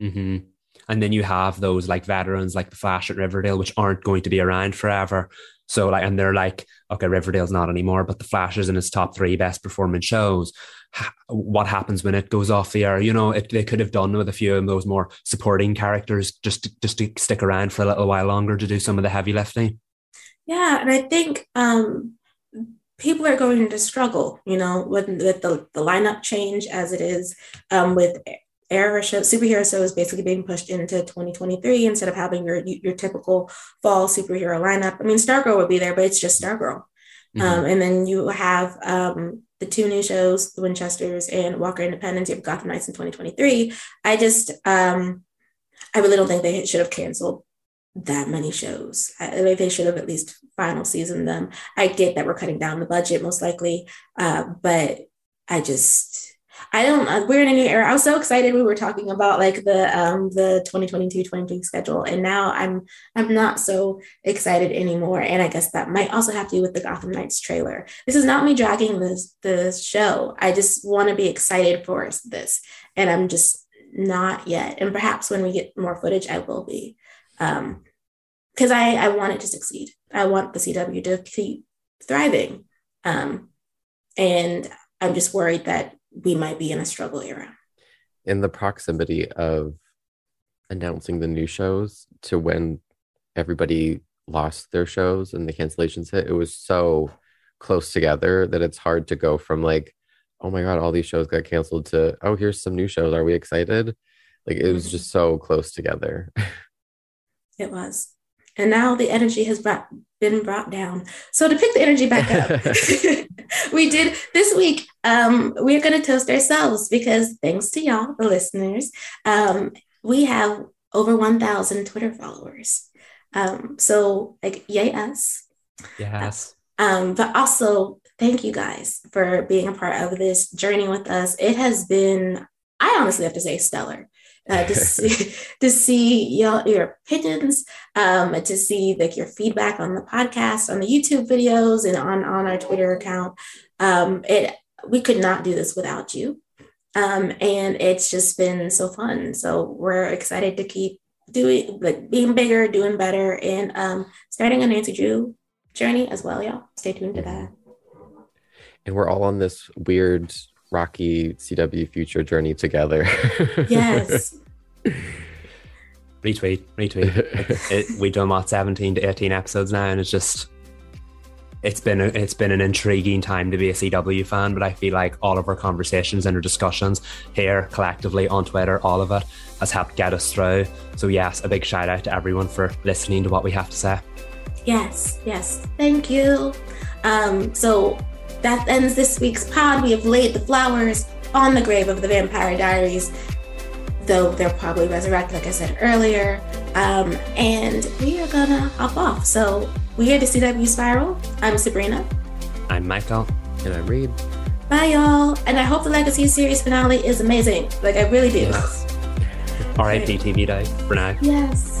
Mm-hmm. And then you have those like veterans like the Flash at Riverdale, which aren't going to be around forever. So like, and they're like, okay, Riverdale's not anymore, but the Flash is in its top three best performing shows. What happens when it goes off the air? You know, it, they could have done with a few of those more supporting characters just to, just to stick around for a little while longer to do some of the heavy lifting. Yeah, and I think um, people are going to struggle, you know, with, with the, the lineup change as it is um, with era show, superhero shows basically being pushed into 2023 instead of having your your typical fall superhero lineup. I mean, Stargirl would be there, but it's just Stargirl. Mm-hmm. Um, and then you have um, the two new shows, The Winchesters and Walker Independence. You have Gotham Knights in 2023. I just, um, I really don't think they should have canceled that many shows. I, like they should have at least final season them. I get that we're cutting down the budget most likely, uh, but I just I don't. Uh, we're in a new era. I was so excited. We were talking about like the um the 2022-2023 schedule, and now I'm I'm not so excited anymore. And I guess that might also have to do with the Gotham Knights trailer. This is not me dragging this the show. I just want to be excited for this, and I'm just not yet. And perhaps when we get more footage, I will be. Um, because I, I want it to succeed. I want the CW to keep thriving. Um, and I'm just worried that we might be in a struggle era. In the proximity of announcing the new shows to when everybody lost their shows and the cancellations hit, it was so close together that it's hard to go from like, oh my God, all these shows got canceled to, oh, here's some new shows. Are we excited? Like it was mm-hmm. just so close together. It was. And now the energy has brought, been brought down. So to pick the energy back up, we did this week. Um, we're going to toast ourselves because thanks to y'all, the listeners, um, we have over 1,000 Twitter followers. Um, so like, yay us. Yes. Um, but also thank you guys for being a part of this journey with us. It has been, I honestly have to say, stellar uh, to see to see your, your opinions, um, to see like your feedback on the podcast, on the YouTube videos, and on on our Twitter account. Um, it we could not do this without you, um, and it's just been so fun. So we're excited to keep doing like being bigger, doing better, and um, starting a Nancy Drew journey as well, y'all. Stay tuned to that. And we're all on this weird rocky CW future journey together. Yes. retweet, retweet. it, it, we've done what seventeen to eighteen episodes now, and it's just it's been a, it's been an intriguing time to be a CW fan. But I feel like all of our conversations and our discussions here collectively on Twitter, all of it has helped get us through. So yes, a big shout out to everyone for listening to what we have to say. Yes, yes, thank you. Um, so that ends this week's pod. We have laid the flowers on the grave of the Vampire Diaries, though they're probably resurrected, like I said earlier. Um, and we are gonna hop off. So we here to CW Spiral. I'm Sabrina. I'm Michael. And I'm Reed. Bye, y'all. And I hope the Legacy series finale is amazing. Like, I really do. Yes. RIP TVD for now. Yes.